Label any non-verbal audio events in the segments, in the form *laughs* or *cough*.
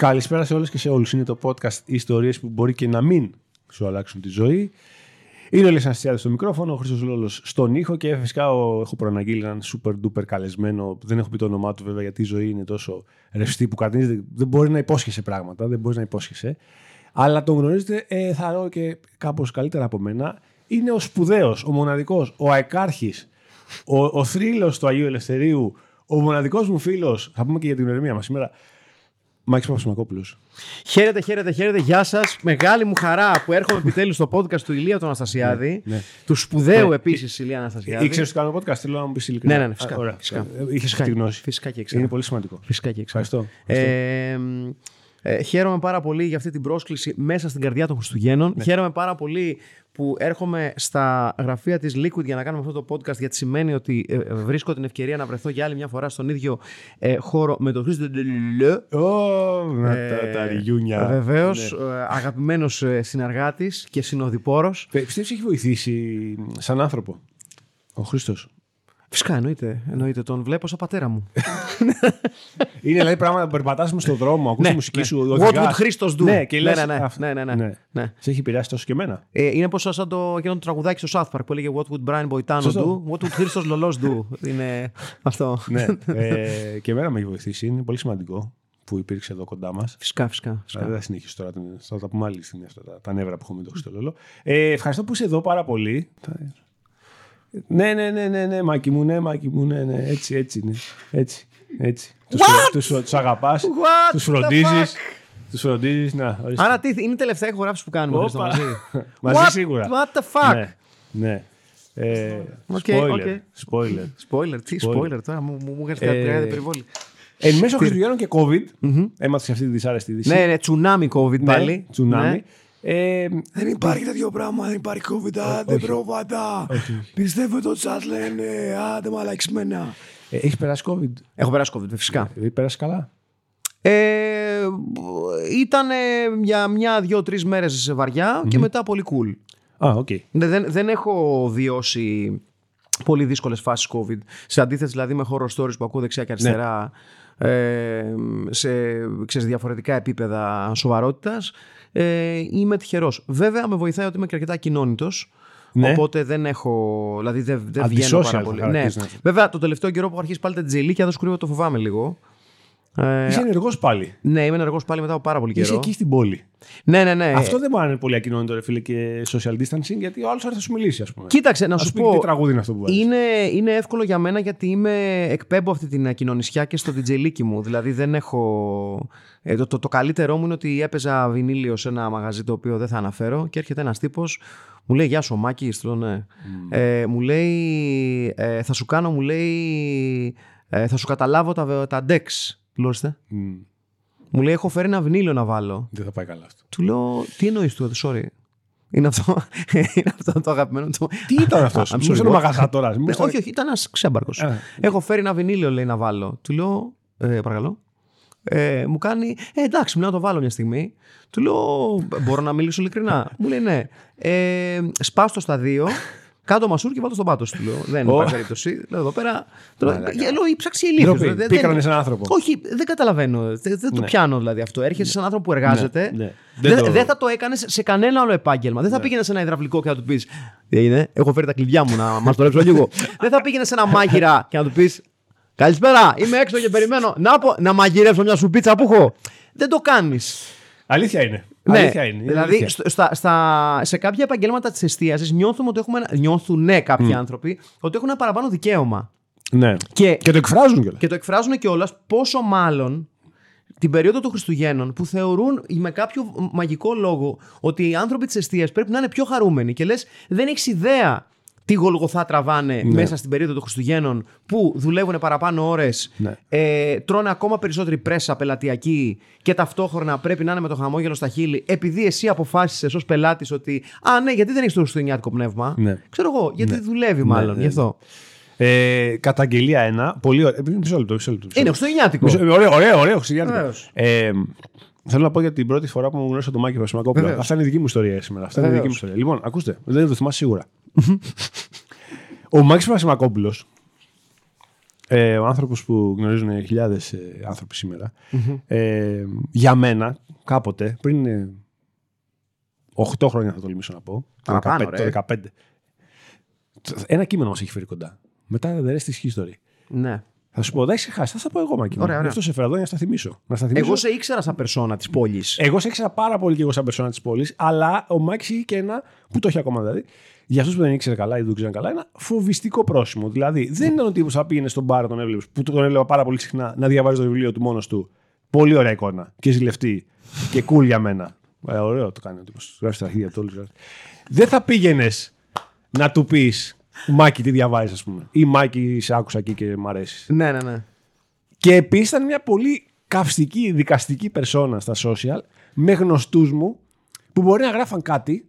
Καλησπέρα σε όλες και σε όλους. Είναι το podcast ιστορίες που μπορεί και να μην σου αλλάξουν τη ζωή. Είναι ο Λεσανστιάδη στο μικρόφωνο, ο Χρήστο Λόλος στον ήχο και φυσικά ο, έχω προαναγγείλει έναν super duper καλεσμένο. Δεν έχω πει το όνομά του βέβαια γιατί η ζωή είναι τόσο ρευστή που κανείς δεν μπορεί να υπόσχεσαι πράγματα. Δεν μπορείς να υπόσχεσαι. Αλλά τον γνωρίζετε, ε, θα λέω και κάπως καλύτερα από μένα. Είναι ο σπουδαίος, ο μοναδικός, ο αεκάρχης, ο, ο θρύλος του Αγίου Ελευθερίου, ο μοναδικός μου φίλος. Θα πούμε και για την ερμηνεία μας σήμερα. Μάκης Παπασημακόπουλος. Χαίρετε, χαίρετε, χαίρετε. Γεια σας. Μεγάλη μου χαρά που έρχομαι επιτέλους στο podcast του Ηλία του Αναστασιάδη. Ναι, ναι. Του σπουδαίου Ναι. επίσης Ηλία Αναστασιάδη. Ήξερες ότι κάνω podcast, θέλω να μου πεις ειλικρινά. Ναι, ναι, ναι, φυσικά, Α, ωραία. φυσικά. Είχες Φυσικά, αυτή τη γνώση. φυσικά και ήξερα. Είναι πολύ σημαντικό. Φυσικά και ήξερα. Ευχαριστώ. Ε, μ, ε, χαίρομαι πάρα πολύ για αυτή την πρόσκληση μέσα στην καρδιά των Χριστουγέννων. Ναι. Χαίρομαι πάρα πολύ που έρχομαι στα γραφεία της Liquid για να κάνουμε αυτό το podcast γιατί σημαίνει ότι ε, ε, βρίσκω την ευκαιρία να βρεθώ για άλλη μια φορά στον ίδιο ε, χώρο με τον Χρήστο Ντελε. Ω, να Ε, τα, τα ριούνια. Βεβαίως, Ναι. αγαπημένος συνεργάτης και συνοδοιπόρος. Πε- Πιστεύεις έχει βοηθήσει σαν άνθρωπο ο Χρήστος; Φυσικά εννοείται, εννοείται. Τον βλέπω σαν πατέρα μου. *laughs* Είναι δηλαδή πράγματα που περπατάς μες στον δρόμο, ακούς τη μουσική σου. Ναι, What οδηγάς. would Christos do? Ναι, και Ναι, λες, ναι, ναι, αυτό. ναι, ναι, ναι. Ναι. Σε έχει επηρεάσει τόσο και εμένα. Ε, είναι πως σαν το, εκείνο το τραγουδάκι στο South Park που έλεγε What would Brian Boitano Σωστό. do? What would Christos Lolos do? είναι αυτό. ναι. ε, και εμένα με έχει βοηθήσει. Είναι πολύ σημαντικό που υπήρξε εδώ κοντά μας. Φυσικά, φυσικά. φυσικά. Δεν θα συνεχίσω τώρα, την- θα τα πούμε άλλη στιγμή αυτά τα, τα νεύρα που έχουμε με τον Χρήστο Λόλο. Ε, ευχαριστώ που είσαι εδώ πάρα πολύ. Ναι, ναι, ναι, ναι, ναι, Μάκη μου, ναι, Μάκη μου, ναι, ναι, έτσι, έτσι, ναι, έτσι, έτσι. Τους, τους, τους αγαπάς, What τους the φροντίζεις, τους φροντίζεις, να, ορίστε. Άρα τι, είναι η τελευταία ηχογράφηση που κάνουμε Χρήστο, Όπα. μαζί. *laughs* Μαζί What- σίγουρα. What the fuck? Ναι, ναι. Ε, OK, spoiler, OK. spoiler. Spoiler, τι Spoiler. spoiler τώρα, μου, μου, μου έρθει Ε, ε, περιβόλι. Εν μέσω Χριστουγέννων και COVID, έμαθες αυτή τη δυσάρεστη είδηση. Ναι, ναι, τσουνάμι COVID Ναι, πάλι. τσουνάμι. Ναι. Ε, Δεν υπάρχει τέτοιο πράγμα, δεν υπάρχει COVID, άντε πρόβατα. Πιστεύω το chat λένε, άντε μαλακισμένα. ε, έχεις περάσει COVID; Έχω περάσει COVID, φυσικά. Ε, πέρασες καλά; Ε, ήταν για μια, δύο, τρεις μέρες βαριά και μετά πολύ cool. Α, οκ. Ναι, δεν, δεν έχω βιώσει πολύ δύσκολες φάσεις COVID. Σε αντίθεση δηλαδή με horror stories που ακούω δεξιά και αριστερά ε, σε ξέρεις, διαφορετικά επίπεδα σοβαρότητας. Ε, είμαι τυχερός. Βέβαια, με βοηθάει ότι είμαι και αρκετά ακοινώνητος. Ναι. Οπότε δεν έχω. Δηλαδή δεν, δεν Antisocial βγαίνω πάρα θα πολύ. Ναι. χαρακτηρίζεις, ναι. Βέβαια, το τελευταίο καιρό που έχω αρχίσει πάλι τα ντιτζεϊλίκια, δεν σου κρύβω το φοβάμαι λίγο. Ε, Είσαι ενεργός πάλι. ναι, είμαι ενεργός πάλι μετά από πάρα πολύ Είσαι καιρό. εκεί στην πόλη. Ναι, ναι, ναι. Αυτό δεν μπορεί να είναι πολύ ακοινώνητο, ρε φίλε, και social distancing, γιατί ο άλλος θα σου μιλήσει, ας πούμε. Κοίταξε, να Ας σου πει πω. τι τραγούδι είναι αυτό που βάζεις. Είναι, είναι εύκολο για μένα γιατί είμαι, εκπέμπω αυτή την κοινωνισιά και στο DJ μου. Δηλαδή δεν έχω. Ε, το, το, το καλύτερό μου είναι ότι έπαιζα βινίλιο σε ένα μαγαζί το οποίο δεν θα αναφέρω και έρχεται ένας τύπος. Μου λέει Γεια σου, Μάκη, λέω ναι. Ε, μου λέει ε, Θα σου κάνω, μου λέει ε, Θα σου καταλάβω τα, τα decks. Του λέω, «Ορίστε». Μμ, Μου λέει Έχω φέρει ένα βινίλιο να βάλω. Δεν θα πάει καλά αυτό. Του λέω Τι εννοείς του, sorry. Είναι αυτό, *laughs* είναι αυτό το αγαπημένο του. Τι ήταν αυτός, *laughs* I'm Μου sorry, είναι what? μαγαζά τώρα. Ναι, όχι, όχι, ήταν ένας ξέμπαρκος. Α. Έχω φέρει ένα βινίλιο, λέει, να βάλω. Του λέω, ε, παρακαλώ. Ε, μου κάνει, ε, εντάξει, μου λέει να το βάλω μια στιγμή. Του λέω, μπορώ να μιλήσω ειλικρινά. μου λέει, ναι. Ε, σπάστο στα δύο, *laughs* κάτω μασούρ και βάλω στον πάτο σου. Του λέω, δεν Ω. υπάρχει περίπτωση. Λέω εδώ πέρα. Τώρα, Μαλάκα. λέω, ψάξει ηλίθιο. Ντροπή. Δεν- Πίκρανε δεν- σε έναν άνθρωπο. Όχι, δεν καταλαβαίνω. Δεν, δεν το Ναι. πιάνω δηλαδή αυτό. Έρχεσαι σε έναν άνθρωπο που εργάζεται. Ναι, ναι. Δεν Δεν, το- Ναι. δεν θα το έκανες σε κανένα άλλο επάγγελμα. Δεν θα πήγαινες σε ένα υδραυλικό και να του πεις. Τι είναι, έχω φέρει τα κλειδιά μου να μα το ρίξω λίγο. *laughs* δεν θα πήγαινες σε ένα μάγειρα και να του πεις. Καλησπέρα, είμαι έξω και περιμένω να, πω, να μαγειρεύσω μια σου πίτσα που έχω. Δεν το κάνεις. Αλήθεια είναι. Ναι, Αλήθεια είναι. είναι. δηλαδή αλήθεια. στο- στα, στα, σε κάποια επαγγέλματα της εστίασης νιώθουμε ότι έχουμε. ένα- Νιώθουν ναι, κάποιοι άνθρωποι ότι έχουν ένα παραπάνω δικαίωμα. Ναι. Και, Και το εκφράζουν κιόλας. και το εκφράζουν κιόλας πόσο μάλλον την περίοδο των Χριστουγέννων που θεωρούν με κάποιο μαγικό λόγο ότι οι άνθρωποι της αιστεία πρέπει να είναι πιο χαρούμενοι και λες, δεν έχεις ιδέα τι γολγοθά τραβάνε μέσα στην περίοδο των Χριστουγέννων που δουλεύουν παραπάνω ώρες, Ναι. ε, τρώνε ακόμα περισσότερη πρέσα πελατειακή και ταυτόχρονα πρέπει να είναι με το χαμόγελο στα χείλη επειδή εσύ αποφάσισες ως πελάτης ότι Α, ναι, γιατί δεν έχεις το χριστουγεννιάτικο πνεύμα. Ναι. Ξέρω εγώ, γιατί δουλεύει μάλλον. ναι, γι' αυτό. Ε, καταγγελία ένα. Πολύ ωραίο. Ε, Μισό λεπτό, μισό λεπτό. μισό Είναι λεπτό. χριστουγεννιάτικο. Μισό- Ωραίο, ωραίο, ωραίο. Χριστουγεννιάτικο. Βεβαίως. Ε, θέλω να πω για την πρώτη φορά που μου γνώρισα το Μάκη Βασιμακόπουλο. Βεβαίως. Αυτά είναι η δική μου ιστορία σήμερα. Αυτά είναι η δική μου Βεβαίως. ιστορία. Λοιπόν, ακούστε, δεν το θυμάσαι σίγουρα. Ο Μάκης Βασιμακόπουλος ε, ο άνθρωπος που γνωρίζουν χιλιάδες άνθρωποι σήμερα, ε, για μένα κάποτε, πριν ε, 8 χρόνια θα τολμήσω να πω, το Παραπάνω, 15, ρε. το 15. Ένα κείμενο μας έχει φέρει κοντά. Μετά the rest is history. Ναι. Θα σου πω, δεν έχει χάσει. Θα σα πω εγώ, Μάκη. μου. Ωραία, Γι' ωραία. αυτό σε φέρα εδώ για να στα θυμίσω. Να στα θυμίσω. Εγώ σε ήξερα σαν περσόνα της πόλης. Εγώ σε ήξερα πάρα πολύ και εγώ σαν περσόνα της πόλης, αλλά ο Μάκης είχε και ένα, που το έχει ακόμα δηλαδή, για αυτούς που δεν ήξερε καλά ή δεν το ξέραν καλά, ένα φοβιστικό πρόσημο. Δηλαδή, δεν ήταν ο τύπος που θα πήγαινε στον μπάρο, τον έβλεπες, που τον έβλεπα πάρα πολύ συχνά να διαβάζει το βιβλίο του μόνος του. Πολύ ωραία εικόνα και ζηλευτή και cool για μένα. Ε, ωραίο το κάνει ο τύπος. Γράφεις τα αρχίδια του όλους. γράφεις. Δεν θα πήγαινες να του πεις Μάκη, τι διαβάζεις, ας πούμε. Ή Μάκη, σε άκουσα εκεί και μ' αρέσει. Ναι, ναι, ναι. Και επίσης ήταν μια πολύ καυστική, δικαστική περσόνα στα social με γνωστούς μου που μπορεί να γράφαν κάτι,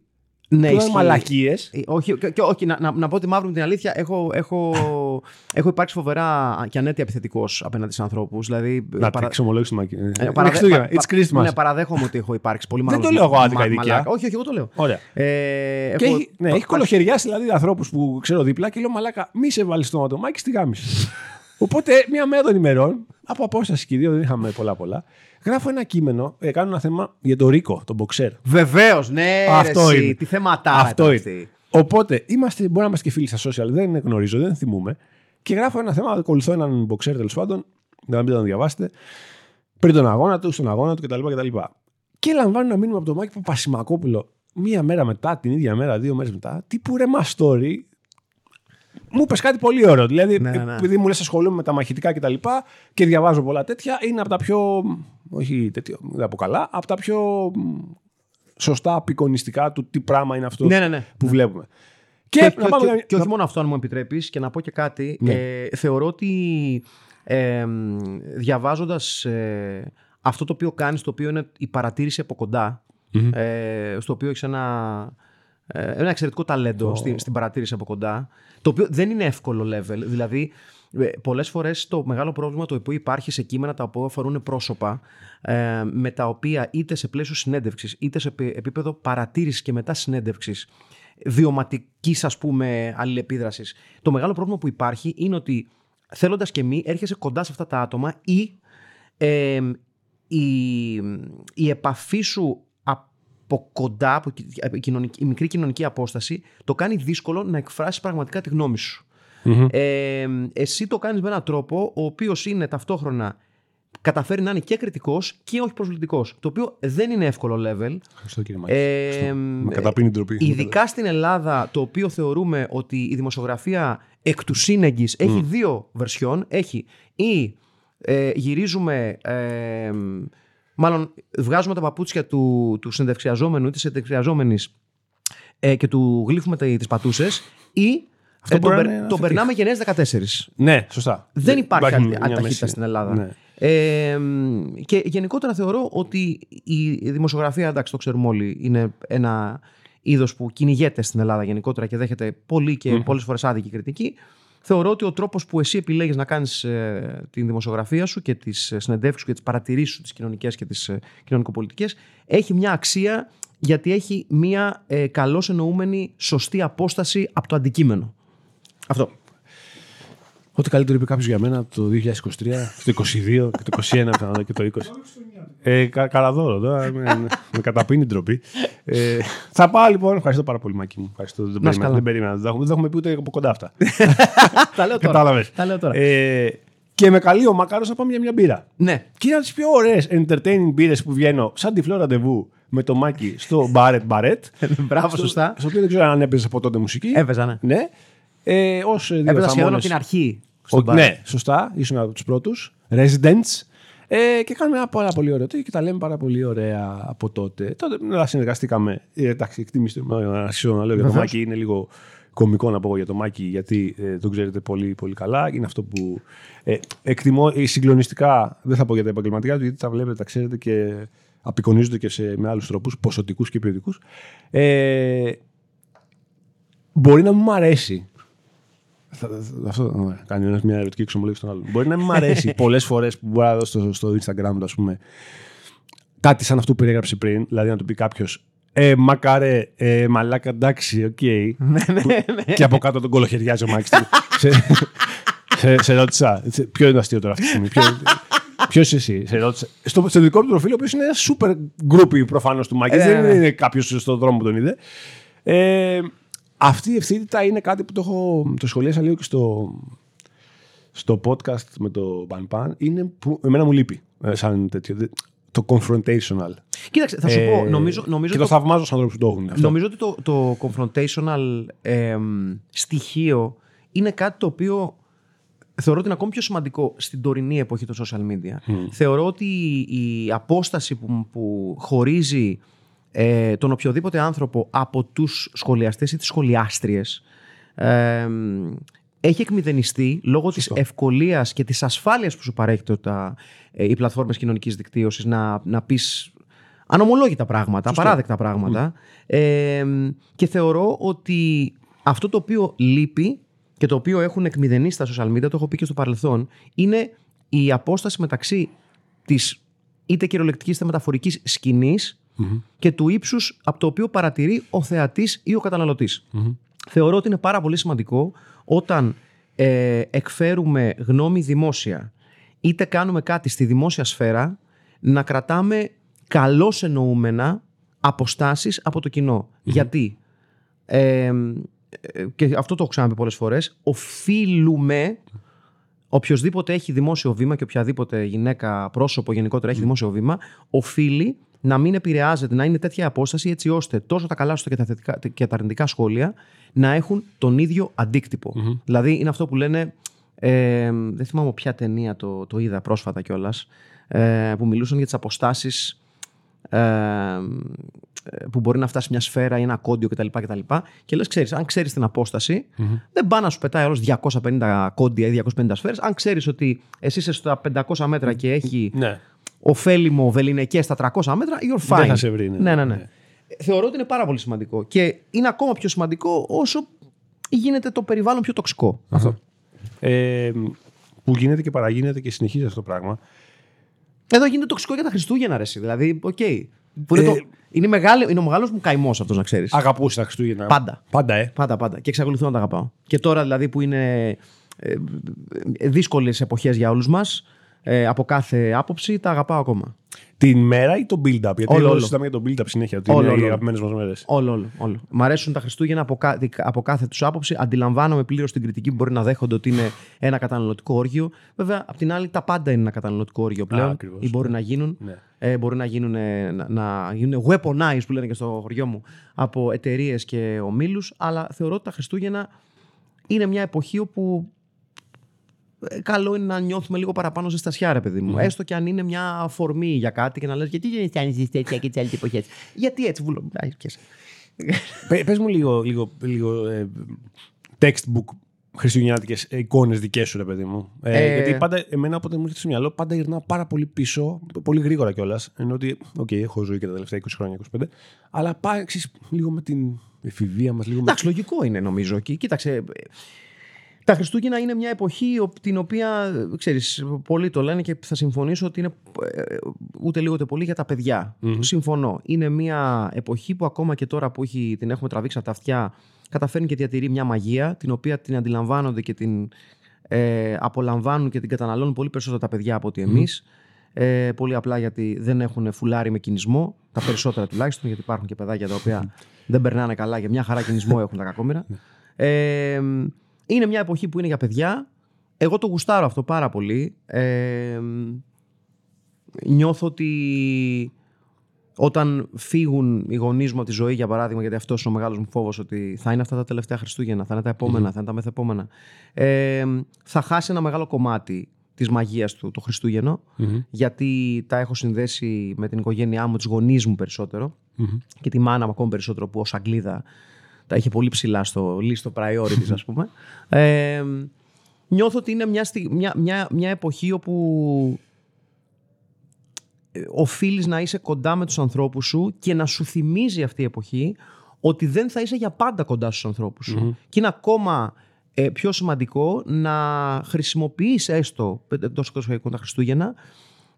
Ναι, που ήταν ισχύει. μαλακίες. Ε, Όχι, και, και όχι να, να, να πω τη μαύρη μου την αλήθεια. Έχω, έχω, έχω υπάρξει φοβερά και ανέτεια επιθετικός απέναντι σε ανθρώπους. Δηλαδή, Να παρα- τα εξομολόγηση Μάκη. ε, Είναι παραδε- Χριστούγεννα. πα- It's Christmas. Ναι, παραδέχομαι ότι έχω υπάρξει πολύ Δεν μεγάλο. το λέω εγώ άδικα η δικιά. Όχι, όχι, εγώ το λέω. Ωραία. Ε, Και έχω- έχει, ναι, πα- έχει κολοχαιριάσει δηλαδή ανθρώπους που ξέρω δίπλα και λέω Μαλάκα, μη σε βάλεις στο ματομάκι στη γάμιση. Οπότε μία μέρα των ημερών, από απόσταση και οι δύο, δεν είχαμε πολλά πολλά, γράφω ένα κείμενο, ε, κάνω ένα θέμα για το Ρίκο, τον μποξέρ. Βεβαίως, ναι, Αυτό ρε, εσύ, είναι. Τι θεματάρα Αυτό ήταν είναι. αυτή. Οπότε είμαστε, μπορεί να είμαστε και φίλοι στα social, δεν γνωρίζω, δεν θυμούμε. Και γράφω ένα θέμα, ακολουθώ έναν μποξέρ τέλος πάντων, να μην τον διαβάσετε, πριν τον αγώνα του, στον αγώνα του κτλ. κτλ. Και λαμβάνω ένα μήνυμα από τον Μάκη Παπασημακόπουλο μία μέρα μετά, την ίδια μέρα, δύο μέρες μετά, τύπου ρε μα story. Μου είπες κάτι πολύ ωραίο. Δηλαδή, Ναι, ναι, ναι. επειδή μου λες ασχολούμαι με τα μαχητικά κτλ. Και, και διαβάζω πολλά τέτοια, είναι από τα πιο. Όχι τέτοιο, δεν από καλά, από τα πιο μ, σωστά απεικονιστικά του τι πράγμα είναι αυτό Ναι, ναι, ναι. που βλέπουμε. Και, Και, να και, πάμε και- για- και όχι μόνο αυτό, αν μου επιτρέπεις, και να πω και κάτι. Ναι. Ε, θεωρώ ότι ε, διαβάζοντας ε, αυτό το οποίο κάνεις, το οποίο είναι η παρατήρηση από κοντά, ε, στο οποίο έχεις ένα, ε, ένα εξαιρετικό ταλέντο στην, στην παρατήρηση από κοντά, το οποίο δεν είναι εύκολο level. Δηλαδή, ε, πολλές φορές το μεγάλο πρόβλημα το οποίο υπάρχει σε κείμενα τα οποία αφορούν πρόσωπα, ε, με τα οποία είτε σε πλαίσιο συνέντευξης, είτε σε επί- επίπεδο παρατήρησης και μετά συνέντευξης, βιωματικής ας πούμε αλληλεπίδρασης. Το μεγάλο πρόβλημα που υπάρχει είναι ότι θέλοντας και μη έρχεσαι κοντά σε αυτά τα άτομα ή ε, η, η επαφή σου από κοντά, από ki- από κοινωνική- η μικρή κοινωνική απόσταση, το κάνει δύσκολο να εκφράσεις πραγματικά τη γνώμη σου. Ε, εσύ το κάνεις με έναν τρόπο ο οποίος είναι ταυτόχρονα καταφέρει να είναι και κριτικός και όχι προσβλητικός. Το οποίο δεν είναι εύκολο level. Ευχαριστώ κύριε Μάκη. Ε, Ευχαριστώ. Με καταπίνει η ντροπή. Ειδικά στην Ελλάδα, το οποίο θεωρούμε ότι η δημοσιογραφία εκ του σύνεγγυς έχει δύο βερσιόν. Έχει ή ε, γυρίζουμε, ε, μάλλον βγάζουμε τα παπούτσια του, του συνδευξιαζόμενου ή της συνδευξιαζόμενης ε, και του γλύφουμε τα- τις πατούσες ή Αυτό ε, τον, μπορεί να περ- είναι τον αφετήχ. περνάμε γενναίες 14. Ναι, σωστά. Δεν υπάρχει άλλη μια- μια ταχύτητα μέση. στην Ελλάδα. Ναι. Ε, και γενικότερα θεωρώ ότι η δημοσιογραφία, εντάξει, το ξέρουμε όλοι, είναι ένα είδος που κυνηγέται στην Ελλάδα γενικότερα και δέχεται πολύ και Μμμ. πολλές φορές άδικη κριτική. Θεωρώ ότι ο τρόπος που εσύ επιλέγεις να κάνεις την δημοσιογραφία σου και τις συνεντεύξεις σου και τις παρατηρήσεις σου, τις κοινωνικές και τις ε, κοινωνικοπολιτικές, έχει μια αξία γιατί έχει μια ε, καλώς εννοούμενη σωστή απόσταση από το αντικείμενο. Αυτό. Ό,τι καλύτερο είπε κάποιος για μένα το 2023, το 22 και το 21 πιθανότατα και το 20. Ε, κα, καραδόρο, τώρα με, με καταπίνει η ντροπή. Ε, θα πάω λοιπόν. Ευχαριστώ πάρα πολύ, Μάκη μου. Ευχαριστώ. Δεν Να είσαι περίμενα. καλά. Δεν, περίμενα. δεν, τα έχουμε, δεν τα έχουμε πει ούτε από κοντά αυτά. *laughs* Τα λέω τώρα. Κατάλαβες. Τα λέω τώρα. Ε, και με καλεί ο Μάκαρο να πάμε για μια μπύρα. ναι. Και είναι από τις πιο ωραίες entertaining μπύρες που βγαίνω, σαν τυφλό ραντεβού με το Μάκη στο Μπαρέτ Μπαρέτ. *laughs* Μπράβο, σωστά. Στο οποίο δεν ξέρω αν έπαιζες από τότε μουσική. Έπαιζα, ναι. Ναι. Ε, ως δύο Έπαιζα σχεδόν θαμώνες. από την αρχή. Ο- στον μπαρ. ναι, σωστά. Ήσουν από τους πρώτους. Residents. Ε, και κάνουμε ένα πάρα πολύ ωραίο τέτοιο και τα λέμε πάρα πολύ ωραία από τότε. Τότε να συνεργαστήκαμε. Ε, εντάξει, εκτίμησε να αρχίσω να λέω για το Βεβαίως. Μάκη. Είναι λίγο κωμικό να πω εγώ για το Μάκη, γιατί ε, τον ξέρετε πολύ, πολύ καλά. Είναι αυτό που ε, εκτιμώ ε, συγκλονιστικά. Δεν θα πω για τα επαγγελματικά του, γιατί τα βλέπετε, τα ξέρετε και απεικονίζονται και σε, με άλλους τρόπους, ποσοτικούς και ποιοτικούς. Ε, μπορεί να μην μου αρέσει θα- θα- Αυτό ωραία, κάνει ένας μια ερωτική εξομολόγηση στον άλλον. Μπορεί να μην μου αρέσει *laughs* πολλές φορές που μπορεί να δω στο, στο Instagram του, ας πούμε, κάτι σαν αυτό που περιέγραψε πριν. Δηλαδή να του πει κάποιος, Ε, μακαρέ, ε, μαλάκα, εντάξει, οκ. Ναι, Που- Και από κάτω τον κωλοχεριάζει ο Μάκης. *laughs* σε, σε, σε ρώτησα. Σε- Ποιο είναι το αστείο τώρα αυτή τη στιγμή. Ποιο είσαι εσύ, σε ρώτησα. Στο, στο δικό μου προφίλ, ο οποίος είναι ένα super groupie προφανώς του Μάκης. Ε, δεν ναι. είναι κάποιος στον δρόμο που τον είδε. Ε, αυτή η ευθύτητα είναι κάτι που το, έχω, το σχολίασα λίγο και στο, στο podcast με το Ban Pan. Είναι που εμένα μου λείπει. ε, σαν τέτοιο. δε- Το confrontational. Κοίταξε, θα σου Ε, πω, νομίζω, νομίζω και το, το- θαυμάζω στου ανθρώπου που το έχουν. Αυτό. Νομίζω ότι το, το confrontational εμ, στοιχείο είναι κάτι το οποίο θεωρώ ότι είναι ακόμη πιο σημαντικό στην τωρινή εποχή των social media. Θεωρώ ότι η απόσταση που, που χωρίζει ε, τον οποιοδήποτε άνθρωπο από τους σχολιαστές ή τις σχολιάστριες εμ, έχει εκμηδενιστεί λόγω της ευκολίας και της ασφάλειας που σου παρέχει το, τα, ε, οι πλατφόρμες κοινωνικής δικτύωσης να, να πεις ανομολόγητα πράγματα, απαράδεκτα πράγματα. Ε, και θεωρώ ότι αυτό το οποίο λείπει και το οποίο έχουν εκμηδενήσει στα social media, το έχω πει και στο παρελθόν, είναι η απόσταση μεταξύ της είτε κυριολεκτικής είτε μεταφορικής σκηνής και του ύψους από το οποίο παρατηρεί ο θεατής ή ο καταναλωτης Θεωρώ ότι είναι πάρα πολύ σημαντικό όταν ε, εκφέρουμε γνώμη δημόσια είτε κάνουμε κάτι στη δημόσια σφαίρα να κρατάμε καλώς εννοούμενα αποστάσεις από το κοινο Γιατί ε, ε, και αυτό το έχω ξαναπεί πολλές φορές οφείλουμε οποιοδήποτε έχει δημόσιο βήμα και οποιαδήποτε γυναίκα, πρόσωπο γενικότερα έχει δημόσιο βήμα, οφείλει να μην επηρεάζεται, να είναι τέτοια απόσταση έτσι ώστε τόσο τα καλά σου και τα, θετικά, και τα αρνητικά σχόλια να έχουν τον ίδιο αντίκτυπο. Δηλαδή είναι αυτό που λένε. Ε, δεν θυμάμαι από ποια ταινία το, το είδα πρόσφατα κιόλας. Ε, που μιλούσαν για τις αποστάσεις ε, που μπορεί να φτάσει μια σφαίρα ή ένα κόντιο κτλ. κτλ. Και λες, ξέρεις, αν ξέρεις την αποσταση δεν πάει να σου πετάει όλο 250 κόντια ή 250 σφαίρες. Αν ξέρεις ότι εσύ είσαι στα 500 μέτρα και έχει Ναι. ωφέλιμο βεληνικές στα 300 μέτρα, you're fine. Δεν θα σε βρει, ναι. ναι, ναι, ναι. Ναι. Θεωρώ ότι είναι πάρα πολύ σημαντικό. Και είναι ακόμα πιο σημαντικό όσο γίνεται το περιβάλλον πιο τοξικό. Αυτό. Ε, που γίνεται και παραγίνεται και συνεχίζει αυτό το πράγμα. Εδώ γίνεται τοξικό για τα Χριστούγεννα, ρε. εσύ. Δηλαδή, οκ. Που είναι, Ε, το, είναι, μεγάλο, είναι ο μεγάλος μου καημός αυτός, να ξέρεις. Αγαπούσε τα Χριστούγεννα. Πάντα. Πάντα, ε. Πάντα, πάντα. Και εξακολουθώ να τα αγαπάω. Και τώρα δηλαδή που είναι ε, δύσκολες εποχές για όλους μας, ε, από κάθε άποψη, τα αγαπάω ακόμα. Την μέρα ή το build-up; Γιατί Όλο, όλο, όλο. συζητάμε για το build-up συνέχεια. Ότι Όλο, είναι όλο. οι αγαπημένες μας μέρες. Όλο, όλο, όλο. Μ' αρέσουν τα Χριστούγεννα από, κα, από κάθε τους άποψη. Αντιλαμβάνομαι πλήρως την κριτική που μπορεί να δέχονται ότι είναι ένα καταναλωτικό όργιο. Βέβαια, απ' την άλλη, τα πάντα είναι ένα καταναλωτικό όργιο πλέον. ακριβώς. ή μπορεί να γίνουν. Ναι. Ε, μπορεί να γίνουν, ε, να, να γίνουν weaponized που λένε και στο χωριό μου από εταιρείες και ομίλους. Αλλά θεωρώ ότι τα Χριστούγεννα είναι μια εποχή όπου ε, καλό είναι να νιώθουμε λίγο παραπάνω ζεστασιά, ρε παιδί μου. Έστω και αν είναι μια αφορμή για κάτι και να λες γιατί δεν αισθάνεσαι τέτοια και τις άλλες εποχές. Γιατί έτσι βουλο. Ά, πιάσε. Πε πες μου λίγο, λίγο, λίγο ε, textbook χριστουγεννιάτικες εικόνες δικές σου, ρε παιδί μου. Ε, Ε, γιατί πάντα, εμένα όποτε μου έρχεται στο μυαλό, πάντα γυρνάω πάρα πολύ πίσω, πολύ γρήγορα κιόλας. Ενώ ότι, οκ, έχω ζωή και τα τελευταία 20 χρόνια, 25. Αλλά πάει εξής, λίγο με την εφηβεία μας, λίγο με. Εντάξει, λογικό είναι νομίζω. Και, κοίταξε, ε, τα Χριστούγεννα είναι μια εποχή ο- την οποία, ε, ξέρεις, πολλοί το λένε και θα συμφωνήσω ότι είναι ε, ούτε λίγο ούτε πολύ για τα παιδιά. Συμφωνώ. Είναι μια εποχή που ακόμα και τώρα που έχει, την έχουμε τραβήξει από τα αυτιά, καταφέρνει και διατηρεί μια μαγεία, την οποία την αντιλαμβάνονται και την ε, απολαμβάνουν και την καταναλώνουν πολύ περισσότερο τα παιδιά από ότι εμείς. Ε, πολύ απλά γιατί δεν έχουν φουλάρι με κινησμό, τα περισσότερα τουλάχιστον, γιατί υπάρχουν και παιδάκια τα οποία δεν περνάνε καλά και μια χαρά κινησμό έχουν τα κακόμοιρα. Ε, είναι μια εποχή που είναι για παιδιά. Εγώ το γουστάρω αυτό πάρα πολύ. Ε, νιώθω ότι όταν φύγουν οι γονείς μου από τη ζωή, για παράδειγμα, γιατί αυτός είναι ο μεγάλος μου φόβος, ότι θα είναι αυτά τα τελευταία Χριστούγεννα, θα είναι τα επόμενα, θα είναι τα μεθεπόμενα. Ε, θα χάσει ένα μεγάλο κομμάτι της μαγείας του το χριστουγεννο γιατί τα έχω συνδέσει με την οικογένειά μου, τους γονείς μου περισσότερο και τη μάνα μου ακόμη περισσότερο που ως Αγγλίδα τα είχε πολύ ψηλά στο λίστο priorities, ας πούμε. *laughs* Ε, νιώθω ότι είναι μια, στι- μια, μια, μια εποχή όπου ε, οφείλεις να είσαι κοντά με τους ανθρώπους σου και να σου θυμίζει αυτή η εποχή ότι δεν θα είσαι για πάντα κοντά στους ανθρώπους σου. Και είναι ακόμα ε, πιο σημαντικό να χρησιμοποιείς έστω εντός εισαγωγικών τα Χριστούγεννα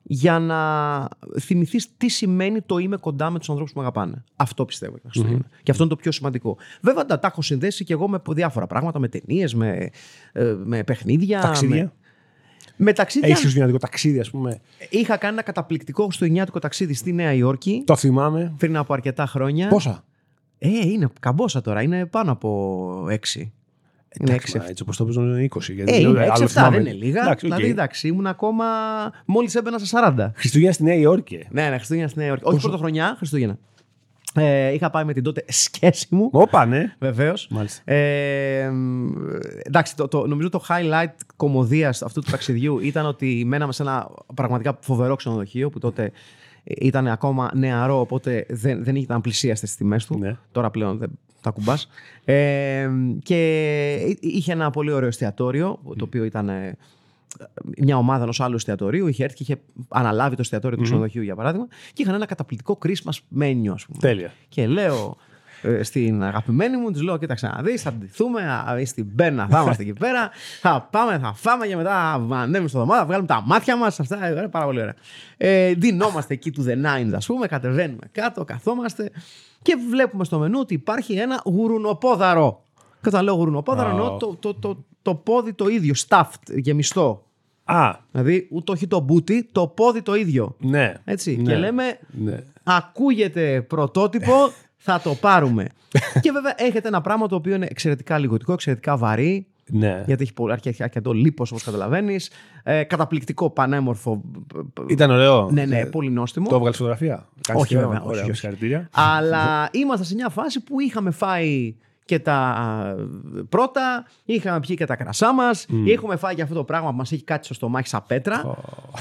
για να θυμηθείς τι σημαίνει το είμαι κοντά με τους ανθρώπους που με αγαπάνε. Αυτό πιστεύω για τα Χριστούγεννα. Και αυτό είναι το πιο σημαντικό. Βέβαια τα, τα έχω συνδέσει και εγώ με διάφορα πράγματα, με ταινίες, με, ε, με παιχνίδια. Ταξίδια. Με, με ταξίδια. Έχει χριστουγεννιάτικο ταξίδι, ας πούμε; Είχα κάνει ένα καταπληκτικό χριστουγεννιάτικο ταξίδι στη Νέα Υόρκη Το θυμάμαι. πριν από αρκετά χρόνια. Πόσα; Ε, είναι καμπόσα τώρα, είναι πάνω από έξι. Είναι Εντάξει, έξι. μα, έτσι όπως το παίζουν είναι 20. Γιατί Ε, λέω, είναι άλλο 6-7, θυμάμαι. δεν είναι λίγα. Εντάξει, οκ. Δηλαδή, εντάξει, ήμουν ακόμα. Μόλις έμπαινα στα 40. Χριστούγεννα στη Νέα Υόρκη. Ναι, ναι, Χριστούγεννα στη Νέα Υόρκη. Όχι πρωτοχρονιά, Χριστούγεννα. Ε, είχα πάει με την τότε σκέση μου. Όπα, ναι. Βεβαίως. Μάλιστα. Ε, μ, εντάξει, το, το, νομίζω το highlight κομμωδίας αυτού του ταξιδιού *laughs* ήταν ότι μέναμε σε ένα πραγματικά φοβερό ξενοδοχείο που τότε ήταν ακόμα νεαρό, οπότε δεν, δεν ήταν πλησίαστες στις τιμές του. Ναι. Τώρα πλέον δεν τα κουμπά. Ε, και είχε ένα πολύ ωραίο εστιατόριο, το οποίο ήταν ε, μια ομάδα ενός άλλου εστιατορίου. Είχε έρθει και είχε αναλάβει το εστιατόριο του ξενοδοχείου, για παράδειγμα, και είχαν ένα καταπληκτικό Christmas menu, ας πούμε. Τέλεια. Και λέω ε, στην αγαπημένη μου, της λέω: Κοίταξε να δεις, θα ντυθούμε, α, ή στην Μπέρνα θα είμαστε εκεί πέρα. Θα πάμε, θα φάμε και μετά θα ανέβουμε στο δωμάτιο, θα βγάλουμε τα μάτια μας. Αυτά είναι πάρα πολύ ωραία. Ε, δινόμαστε εκεί του The Nines, ας πούμε, κατεβαίνουμε κάτω, καθόμαστε και βλέπουμε στο μενού ότι υπάρχει ένα γουρουνοπόδαρο. Και όταν λέω γουρουνοπόδαρο, Α. εννοώ το, το, το, το πόδι το ίδιο, stuffed, γεμιστό. Α, Δηλαδή, ούτε όχι το μπούτι, το πόδι το ίδιο. ναι. Έτσι. Ναι. Και λέμε, Ναι. ακούγεται πρωτότυπο, θα το πάρουμε. *laughs* και βέβαια έχετε ένα πράγμα το οποίο είναι εξαιρετικά λιγοτικό, εξαιρετικά βαρύ, ναι. γιατί έχει πολύ αρκετά αρκετό λίπος όπως καταλαβαίνεις. Ε, καταπληκτικό, πανέμορφο. Ήταν ωραίο. Ναι, ναι, Ε, πολύ νόστιμο. Το έβγαλες φωτογραφία; Κάνεις Όχι, και βέβαια, ωραία, όχι, όχι. συγχαρητήρια. Αλλά είμαστε σε μια φάση που είχαμε φάει και τα α, πρώτα, είχαμε πιει και τα κρασά μας, έχουμε φάει και αυτό το πράγμα που μας έχει κάτσει στο στομάχι σαν πέτρα.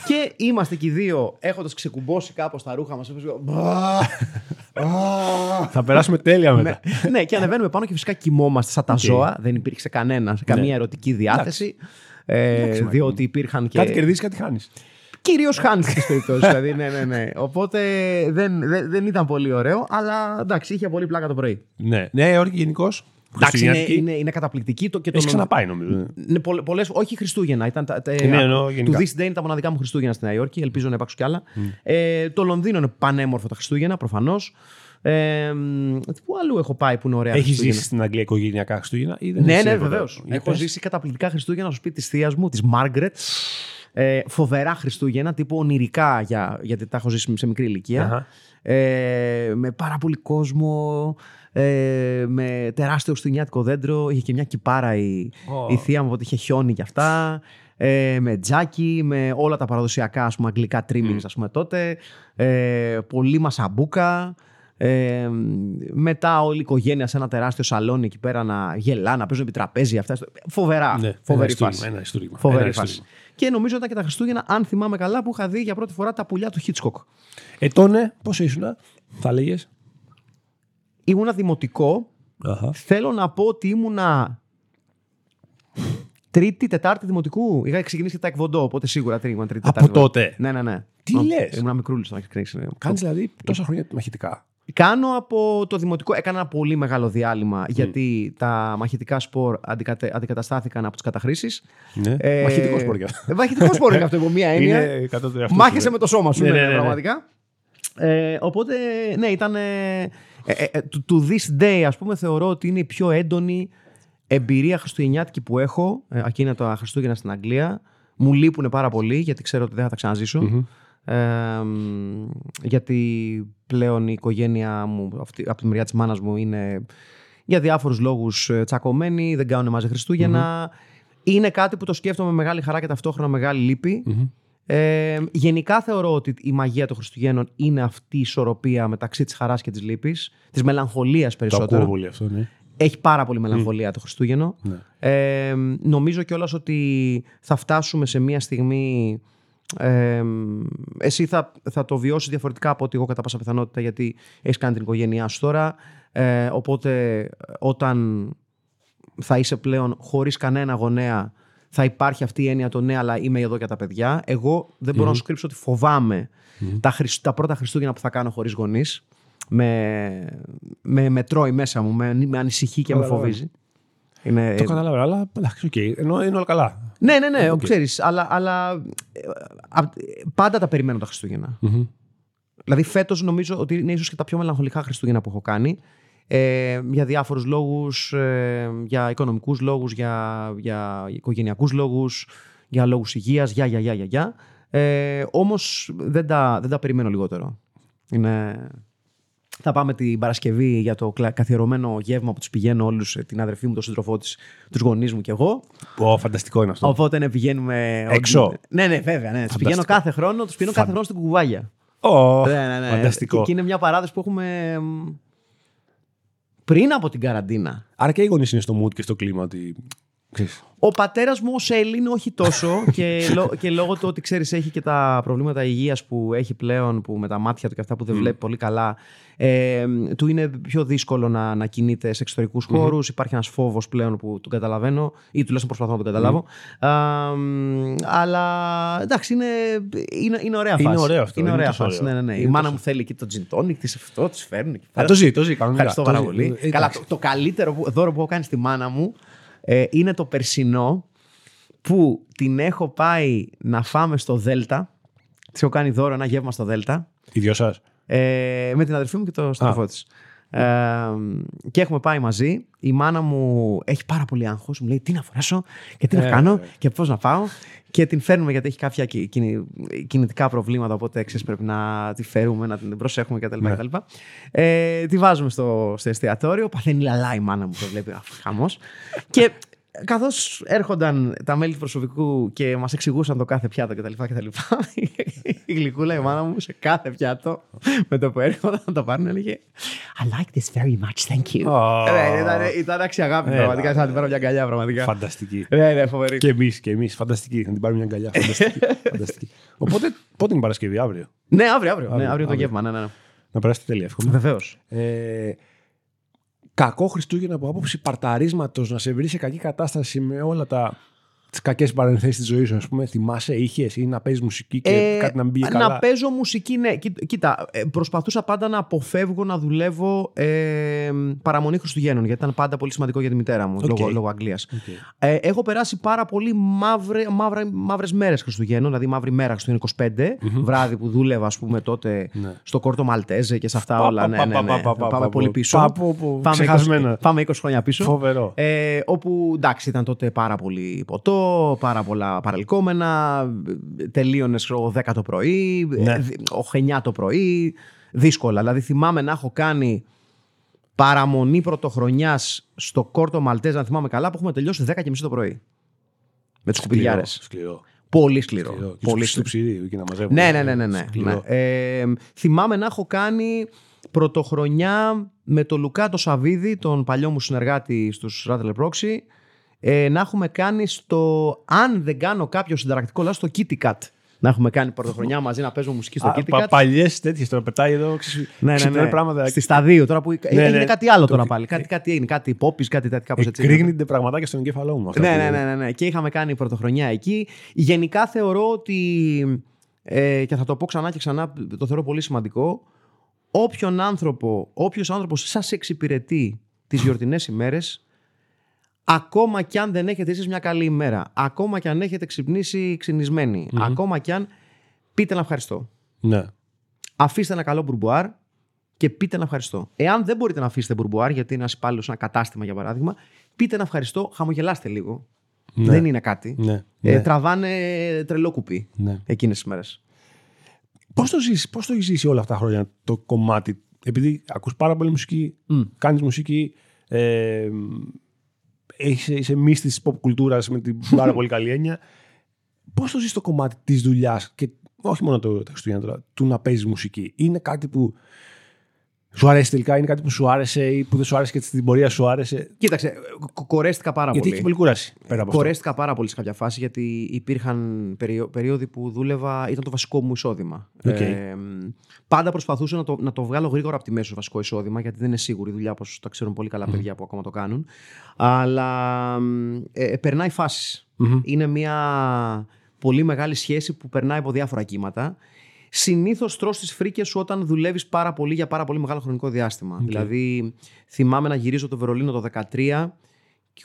Και είμαστε και οι δύο έχοντας ξεκουμπώσει κάπως τα ρούχα μας. Θα περάσουμε τέλεια μετά. ναι, και ανεβαίνουμε πάνω και φυσικά κοιμόμαστε σαν τα ζώα. Δεν υπήρξε κανένα, καμία ερωτική διάθεση. Ε, Εντάξει, μα, διότι υπήρχαν και. Κάτι κερδίζει, κάτι χάνεις. Κυρίως χάνει τι περιπτώσεις. δηλαδή, ναι, ναι, ναι. Οπότε δεν, δεν, δεν ήταν πολύ ωραίο, αλλά εντάξει, είχε πολύ πλάκα το πρωί. Ναι. Νέα Υόρκη γενικώς. Εντάξει, είναι, είναι, είναι καταπληκτική. Το, και το Έχεις ξαναπάει νομίζω. Ναι, πολλ- πολλές, όχι Χριστούγεννα. Ήταν τα, τα, Ναι, εννοώ γενικά. του This Day είναι τα μοναδικά μου Χριστούγεννα στη Νέα Υόρκη. Ελπίζω να υπάρξουν κι άλλα. Ε, το Λονδίνο είναι πανέμορφο τα Χριστούγεννα, προφανώς. Ε, μ, πού αλλού έχω πάει που είναι ωραία Έχεις Χριστούγεννα. ζήσει στην Αγγλία οικογενειακά Χριστούγεννα ή δεν Ναι, έχεις ναι, τίποτα; βεβαίως. Για Έχω πες. ζήσει καταπληκτικά Χριστούγεννα στο σπίτι της θεία μου, της Μάργκρετ. Ε, φοβερά Χριστούγεννα, τύπου ονειρικά, για, γιατί τα έχω ζήσει σε μικρή ηλικία. Αχα. Ε, με πάρα πολύ κόσμο, ε, με τεράστιο χριστουγεννιάτικο δέντρο. Είχε και μια κυπάρα η, Ω. η θεία μου, οπότε είχε χιόνι κι αυτά. Ε, με τζάκι, με όλα τα παραδοσιακά ας πούμε, αγγλικά trimmings ας πούμε, τότε. Ε, πολύ μασαμπούκα. Ε, μετά όλη η οικογένεια σε ένα τεράστιο σαλόνι εκεί πέρα να γελά, να παίζουν επί τραπέζι. Αυτά. Φοβερά. Ναι, Φοβερή ένα φάση. ιστορίγμα, Ένα ιστορίγμα. Φοβερή Ένα φάση. ιστορίγμα. Και νομίζω ήταν και τα Χριστούγεννα, αν θυμάμαι καλά, που είχα δει για πρώτη φορά τα πουλιά του Hitchcock. Ε, τόνε, πώς ήσουν, θα έλεγε. Ήμουνα δημοτικό. Θέλω να πω ότι ήμουνα τρίτη, τετάρτη δημοτικού. Είχα ξεκινήσει τα εκβοντό, οπότε σίγουρα τρίτη, ήμουν τρίτη, Από τετάρτη. τότε; Ναι, ναι, ναι. Τι Ω, λες; Ήμουν μικρούλης όταν ξεκινήσει. ναι. Κάνεις δηλαδή τόσα χρόνια μαχητικά. Κάνω από το δημοτικό. Έκανα ένα πολύ μεγάλο διάλειμμα γιατί τα μαχητικά σπορ αντικατε, αντικαταστάθηκαν από τις καταχρήσεις. Ναι. Μαχητικό σπορ κι αυτό. Μαχητικό σπορ είναι αυτό υπό μία έννοια. Είναι εκατό- αυτό Μάχεσαι σου με το σώμα σου, Ναι, ναι, ναι, ναι, ναι. πραγματικά. Ε, οπότε, ναι, ήταν. Ε, ε, ε, to, to this day, ας πούμε, θεωρώ ότι είναι η πιο έντονη εμπειρία χριστουγεννιάτικη που έχω. Ε, εκείνα τα Χριστούγεννα στην Αγγλία. Μου λείπουν πάρα πολύ, γιατί ξέρω ότι δεν θα τα ξαναζησω Ε, μ, γιατί πλέον η οικογένεια μου, αυτή, από τη μεριά της μάνας μου, είναι για διάφορους λόγους ε, τσακωμένοι, δεν κάνουν μαζί Χριστούγεννα. Είναι κάτι που το σκέφτομαι με μεγάλη χαρά και ταυτόχρονα μεγάλη λύπη. Ε, γενικά θεωρώ ότι η μαγεία των Χριστουγέννων είναι αυτή η ισορροπία μεταξύ της χαράς και της λύπης, της μελαγχολίας Το περισσότερο. ακούω πολύ αυτό, ναι. Έχει πάρα πολύ μελαγχολία το Χριστούγεννο. Ναι. Ε, νομίζω κιόλας ότι θα φτάσουμε σε μια στιγμή. Ε, εσύ θα, θα το βιώσεις διαφορετικά από ότι εγώ κατά πάσα πιθανότητα γιατί έχεις κάνει την οικογένειά σου τώρα. Ε, οπότε όταν θα είσαι πλέον χωρίς κανένα γονέα θα υπάρχει αυτή η έννοια το ναι αλλά είμαι εδώ για τα παιδιά εγώ δεν μπορώ να σου κρύψω ότι φοβάμαι τα, Χριστ- τα πρώτα Χριστούγεννα που θα κάνω χωρίς γονείς. Με, με, με τρώει μέσα μου, με, με ανησυχεί και με Καταλαβαίνω. φοβίζει Είναι... Το κατάλαβα, αλλά εντάξει, οκ. Ενώ είναι όλα καλά. Ναι, ναι, ναι, Οκ. ξέρεις, αλλά, αλλά ε, απ- πάντα τα περιμένω τα χριστουγεννα Μμμ. Δηλαδή φέτος νομίζω ότι είναι ίσως και τα πιο μελαγχολικά Χριστούγεννα που έχω κάνει. Ε, για διάφορους λόγους, ε, για οικονομικούς λόγους, για, για οικογενειακούς λόγους, για λόγους υγείας, για, για, για, για, για. Ε, όμως δεν τα, δεν τα περιμένω λιγότερο. Είναι... Θα πάμε την Παρασκευή για το κλα- καθιερωμένο γεύμα που τους πηγαίνω όλους, ε, την αδερφή μου, τον σύντροφό της, τους γονείς μου και εγώ. Ω, φανταστικό είναι αυτό. Οπότε ναι, πηγαίνουμε... Έξω; Ναι, ναι, βέβαια. Ναι. Τους πηγαίνω κάθε χρόνο, τους πηγαίνω κάθε χρόνο στην κουκουβάγια. Ω, Ναι, ναι, ναι. Φανταστικό. Και, και είναι μια παράδοση που έχουμε μ, πριν από την καραντίνα. Άρα και οι γονείς είναι στο mood και στο κλίμα ότι. Ξέρεις, Ο πατέρας μου ως Έλλην όχι τόσο *laughs* και, λό- και λόγω του ότι ξέρεις έχει και τα προβλήματα υγείας που έχει πλέον που με τα μάτια του και αυτά που δεν βλέπει πολύ καλά ε, του είναι πιο δύσκολο να, να κινείται σε εξωτερικούς χώρους υπάρχει ένας φόβος πλέον που τον καταλαβαίνω ή τουλάχιστον προσπαθώ να τον καταλάβω Α, μ, αλλά εντάξει είναι, είναι, είναι ωραία Είναι φάση ωραίο αυτό, είναι είναι ωραία τόσο φάση ωραίο. ναι, ναι, ναι. η Είναι μάνα τόσο- μου θέλει και το gin tonic της αυτό της φέρνει εκεί Α, πέρα. το ζει, το ζει. κανονικά. Ευχαριστώ Το πάρα ζει. πολύ. Ε, Καλά, εντάξει. το, το καλύτερο που- δώρο που έχω κάνει στη μάνα μου ε, είναι το περσινό που την έχω πάει να φάμε στο Δέλτα. Της έχω κάνει δώρο ένα γεύμα στο Δέλτα. Οι δυο σας. Ε, με την αδερφή μου και το στροφό της. Ε, και έχουμε πάει μαζί. Η μάνα μου έχει πάρα πολύ άγχος. Μου λέει τι να φορέσω και τι να Ε, κάνω βέβαια. και πώς να πάω. Και την φέρνουμε γιατί έχει κάποια κι- κινη- κινητικά προβλήματα. Οπότε ξέρεις, πρέπει να τη φέρουμε, να την προσέχουμε κτλ. Ναι. κτλ. Ε, τη βάζουμε στο, στο εστιατόριο. Παθαίνει λαλά η μάνα μου, το βλέπει χαμός. και καθώς έρχονταν τα μέλη του προσωπικού και μας εξηγούσαν το κάθε πιάτο κτλ. κτλ η γλυκούλα η μάνα μου σε κάθε πιάτο με το που έρχονταν να το πάρουν έλεγε I like this very much, thank you. Ω. Ναι, ήταν, ήταν αξιαγάπη Έλα, πραγματικά. Σαν να την ναι. πάρω μια αγκαλιά πραγματικά. Φανταστική. Ναι, ναι, φοβερή. Και εμείς, και εμείς. Φανταστική. Να την πάρουμε μια αγκαλιά. Φανταστική. *laughs* Φανταστική. Οπότε, πότε είναι η Παρασκευή, αύριο; Ναι, αύριο, αύριο. Ναι, Αύριο, αύριο το αύριο. γεύμα. Ναι, ναι, ναι. Να περάσετε τέλεια, εύχομαι. Βεβαίως. Ε, κακό Χριστούγεννα από άποψη παρταρίσματος να σε βρει σε κακή κατάσταση με όλα τα. Τις κακές παρενθέσεις της ζωής σου, ας πούμε, θυμάσαι, είχες ή να παίζεις μουσική και κάτι να μην πήγε καλά; Ε, Να παίζω μουσική, ναι. Κοί- Κοίτα, ε, προσπαθούσα πάντα να αποφεύγω να δουλεύω ε, παραμονή Χριστουγέννων, γιατί ήταν πάντα πολύ σημαντικό για τη μητέρα μου, Οκ. λόγω, λόγω Αγγλίας. Οκ. Ε, έχω περάσει πάρα πολύ μαύρε, μαύρα, μαύρες μέρες Χριστουγέννων, δηλαδή μαύρη μέρα Χριστουγέννων 25, βράδυ που δούλευα ας πούμε τότε Ναι. στο Κόρτο Μαλτέζε και σε αυτά Πα, όλα. πα, Ναι, πα, ναι, πα, ναι. πα, πα, Πάμε πα, πολύ πα, πίσω. πα, πα, πα, Πάμε 20, ξεχασμένα. πάμε 20 χρόνια πίσω. Φοβερό. Ε, όπου εντάξει ήταν τότε πάρα πολύ ποτό, πάρα πολλά παρελκόμενα, τελείωνες ξέρω, 10 το πρωί, Ναι. 8-9 το πρωί, δύσκολα. Δηλαδή θυμάμαι να έχω κάνει παραμονή πρωτοχρονιάς στο κόρτο Μαλτέζ, αν θυμάμαι καλά, που έχουμε τελειώσει 10 και μισή το πρωί. Με τους σκουπιδιάρε. Σκληρό. Πολύ σκληρό. σκληρό. Και Πολύ στο σκληρό. ψυρί, εκεί να μαζεύουν. Ναι, ναι, ναι. ναι, ναι. Σκληρό. ναι. Ε, θυμάμαι να έχω κάνει πρωτοχρονιά με τον Λουκά το Σαββίδη, τον παλιό μου συνεργάτη στους Rattler Proxy, ε, να έχουμε κάνει στο, αν δεν κάνω κάποιο συνταρακτικό λάθος, στο Kitty Cat. Να έχουμε κάνει πρωτοχρονιά μαζί να παίζουμε μουσική στο Kitty Cat. Παλιές τέτοιες τώρα πετάει εδώ. ξε- Ναι, ναι, ξυπνάνε ναι. πράγματα. Στη σταδίου τώρα που έγινε ναι. κάτι άλλο Το- τώρα πάλι. Κάτι, κάτι έγινε, κάτι πόπης, κάτι τέτοιο κάπως έτσι. Εκρήγνεται πραγματάκια στον εγκέφαλό μου. αυτά Ναι, που- ναι, ναι, ναι, ναι. Και είχαμε κάνει πρωτοχρονιά εκεί. Γενικά θεωρώ ότι. Ε, και θα το πω ξανά και ξανά, το θεωρώ πολύ σημαντικό. Όποιον άνθρωπο, όποιος άνθρωπος σας εξυπηρετεί τις γιορτινές ημέρες, ακόμα κι αν δεν έχετε εσείς μια καλή ημέρα, ακόμα κι αν έχετε ξυπνήσει ξυνισμένοι, ακόμα κι αν πείτε να ευχαριστώ. Ναι. Αφήστε ένα καλό μπουρμπουάρ και πείτε να ευχαριστώ. Εάν δεν μπορείτε να αφήσετε μπουρμπουάρ, γιατί είναι ένα υπάλληλο, ένα κατάστημα για παράδειγμα, πείτε να ευχαριστώ, χαμογελάστε λίγο. Ναι. Δεν είναι κάτι. Ναι. Ε, ναι. τραβάνε τρελό κουπί ναι. εκείνες τις μέρες. Πώς το ζεις, πώς το έχεις ζήσει όλα αυτά τα χρόνια το κομμάτι, επειδή ακούς πάρα πολύ μουσική, Μμ. κάνεις μουσική, ε, είσαι, είσαι μύστης της pop κουλτούρας με την *laughs* πάρα πολύ καλή έννοια. Πώς το ζεις το κομμάτι της δουλειάς και όχι μόνο το, τα Χριστούγεννα τώρα, του να παίζεις μουσική. Είναι κάτι που σου αρέσει τελικά, είναι κάτι που σου άρεσε ή που δεν σου άρεσε και στην πορεία σου άρεσε; Κοίταξε, κο- κορέστηκα πάρα Γιατί πολύ. έχει πολύ κούραση πέρα από αυτό. Κορέστηκα πάρα πολύ σε κάποια φάση γιατί υπήρχαν περίο- περίοδοι που δούλευα, ήταν το βασικό μου εισόδημα. Οκ. Ε, πάντα προσπαθούσα να το, να το βγάλω γρήγορα από τη μέση το βασικό εισόδημα γιατί δεν είναι σίγουρη η δουλειά όπως τα ξέρουν πολύ καλά παιδιά που ακόμα το κάνουν. Αλλά ε, ε, περνάει φάσεις. Μμμ. Είναι μια πολύ μεγάλη σχέση που περνάει από διάφορα κύματα. Συνήθως τρως τις φρίκες σου όταν δουλεύεις πάρα πολύ για πάρα πολύ μεγάλο χρονικό διάστημα. Δηλαδή, θυμάμαι να γυρίζω το Βερολίνο το 2013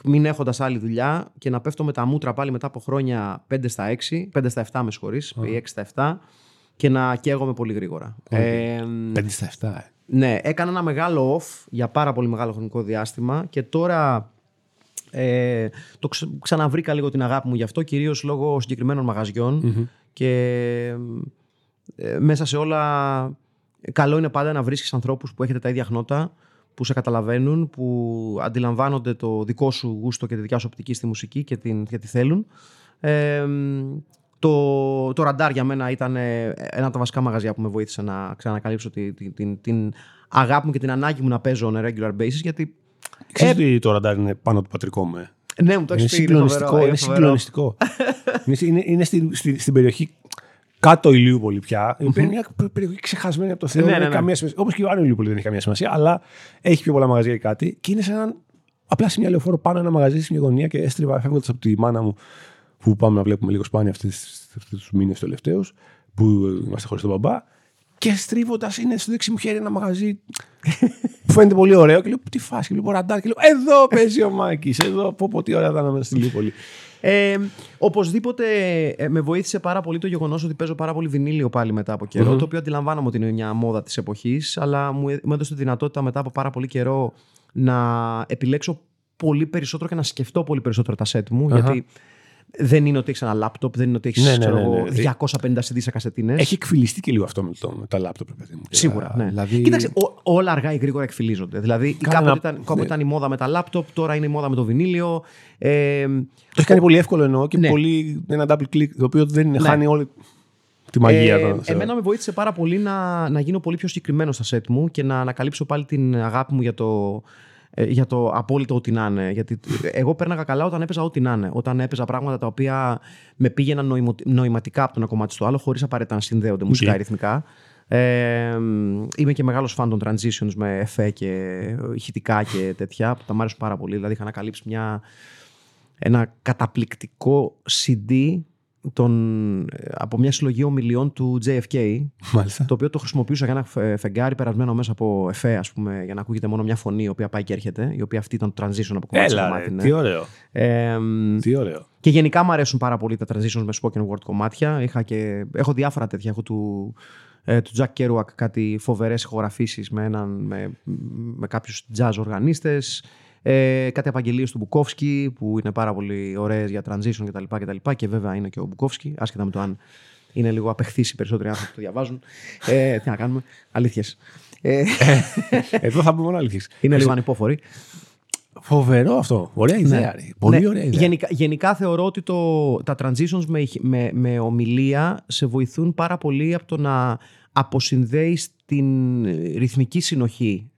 μην έχοντας άλλη δουλειά και να πέφτω με τα μούτρα πάλι μετά από χρόνια 5 στα 6, 5 στα 7 με συγχωρείς, ή 6 στα 7 και να καίγομαι πολύ γρήγορα. Ε, 5 στα 7. ε. ναι, έκανα ένα μεγάλο off για πάρα πολύ μεγάλο χρονικό διάστημα και τώρα ε, το ξε- ξαναβρήκα λίγο την αγάπη μου γι' αυτό, κυρίως λόγω συγκεκριμένων μαγαζιών και ε, μέσα σε όλα καλό είναι πάντα να βρίσκεις ανθρώπους που έχετε τα ίδια χνότα, που σε καταλαβαίνουν, που αντιλαμβάνονται το δικό σου γούστο και τη δικιά σου οπτική στη μουσική και, την, και τη θέλουν. Ε, το, το ραντάρ για μένα ήταν ε, ένα από τα βασικά μαγαζιά που με βοήθησε να ξανακαλύψω τη- τη- την, την αγάπη μου και την ανάγκη μου να παίζω on a regular basis γιατί Ξέρεις ότι το ραντάρ είναι πάνω από το πατρικό μου. ε; ναι, μου το Είναι έχει πει. συγκλονιστικό. φοβερό, Είναι φοβερό. συγκλονιστικό. είναι, είναι, *laughs* είναι στην, στη- στην περιοχή κάτω Ηλίουπολη πια, η οποία είναι μια πε- περιοχή ξεχασμένη από το Θεό. Ναι, δεν ναι, έχει ναι. καμία σημασία. Όπως και ο Άνω Ηλίουπολη δεν έχει καμία σημασία, αλλά έχει πιο πολλά μαγαζιά ή κάτι. Και είναι σε έναν. Απλά σε μια λεωφόρο πάνω ένα μαγαζί σε μια γωνία και έστριβα φεύγοντας από τη μάνα μου που πάμε να βλέπουμε λίγο σπάνια αυτούς τους μήνες τελευταίους, που είμαστε χωρίς τον μπαμπά. Και στρίβοντας είναι στο δεξί μου χέρι ένα μαγαζί που φαίνεται πολύ ωραίο. Και λέω: Τι φάση, και λέω: Ραντάρ. Και λέω: Εδώ παίζει ο Μάκης. Εδώ πω, πω τι ωραία θα ήταν στη Λίπολη. Ε, οπωσδήποτε ε, με βοήθησε πάρα πολύ το γεγονός ότι παίζω πάρα πολύ βινίλιο πάλι μετά από καιρο Μμμ. Το οποίο αντιλαμβάνομαι ότι είναι μια μόδα της εποχής, αλλά μου, έ- μου έδωσε τη δυνατότητα μετά από πάρα πολύ καιρό να επιλέξω πολύ περισσότερο και να σκεφτώ πολύ περισσότερο τα σετ μου. Αχα. Γιατί δεν είναι ότι έχεις ένα λάπτοπ, δεν είναι ότι έχεις Ναι, ναι, ναι, ναι. 250 CD σε κασετίνες. Έχει εκφυλιστεί και λίγο αυτό με, το, με τα λάπτοπ, ρε παιδί μου. Σίγουρα. Ναι. Δηλαδή... Κοίταξε, ό- όλα αργά ή γρήγορα εκφυλίζονται. Δηλαδή, Κάνε κάποτε, ένα- ήταν, κάποτε ναι. ήταν η μόδα με τα λάπτοπ, τώρα είναι η μόδα με το βινίλιο. Ε, Το έχει κάνει πολύ εύκολο εννοώ και Ναι. πολύ ένα double click, το οποίο δεν Ναι. χάνει όλη τη μαγεία. Ε, των- εμένα με βοήθησε πάρα πολύ να, να γίνω πολύ πιο συγκεκριμένος στα σετ μου και να ανακαλύψω πάλι την αγάπη μου για το, ε, για το απόλυτο ό,τι να είναι. Γιατί εγώ πέρναγα καλά όταν έπαιζα ό,τι να είναι. Όταν έπαιζα πράγματα τα οποία με πήγαιναν νοημο, νοηματικά από το ένα κομμάτι στο άλλο, χωρίς απαραίτητα να συνδέονται μουσικά ή ρυθμικά. Ε, είμαι και μεγάλος φαν των transitions με εφέ και ηχητικά και τέτοια που τα μ' άρεσαν πάρα πολύ. Δηλαδή είχα ανακαλύψει μια, ένα καταπληκτικό CD των, από μια συλλογή ομιλιών του JFK Μάλιστα. το οποίο το χρησιμοποιούσα για ένα φε- φεγγάρι περασμένο μέσα από εφέ, ας πούμε, για να ακούγεται μόνο μια φωνή η οποία πάει και έρχεται, η οποία αυτή ήταν το transition από κομμάτι σε Έλα, κομμάτι. ρε, ναι. τι ωραίο. Ε, μ, Τι ωραίο. και γενικά μου αρέσουν πάρα πολύ τα transitions με spoken word κομμάτια. Είχα και, έχω διάφορα τέτοια. Έχω του, ε, του Jack Kerouac κάτι φοβερές ηχογραφήσεις με, έναν, με, με κάποιους jazz οργανίστες. Ε, κάτι απαγγελίες του Μπουκόφσκι που είναι πάρα πολύ ωραίες για transition κτλ. Και, τα λοιπά. και βέβαια είναι και ο Μπουκόφσκι, άσχετα με το αν είναι λίγο απεχθείς οι περισσότεροι άνθρωποι που το διαβάζουν. Ε, τι να κάνουμε, αλήθειες. Ε, Εδώ θα πούμε μόνο αλήθειες. είναι λίγο ανυπόφοροι. Φοβερό αυτό. Ωραία ιδέα. ρε. Πολύ Ναι, ωραία ιδέα. Γενικά, γενικά θεωρώ ότι το, τα transitions με, ηχ- με, με ομιλία σε βοηθούν πάρα πολύ από το να αποσυνδέεις την ρυθμική συνοχή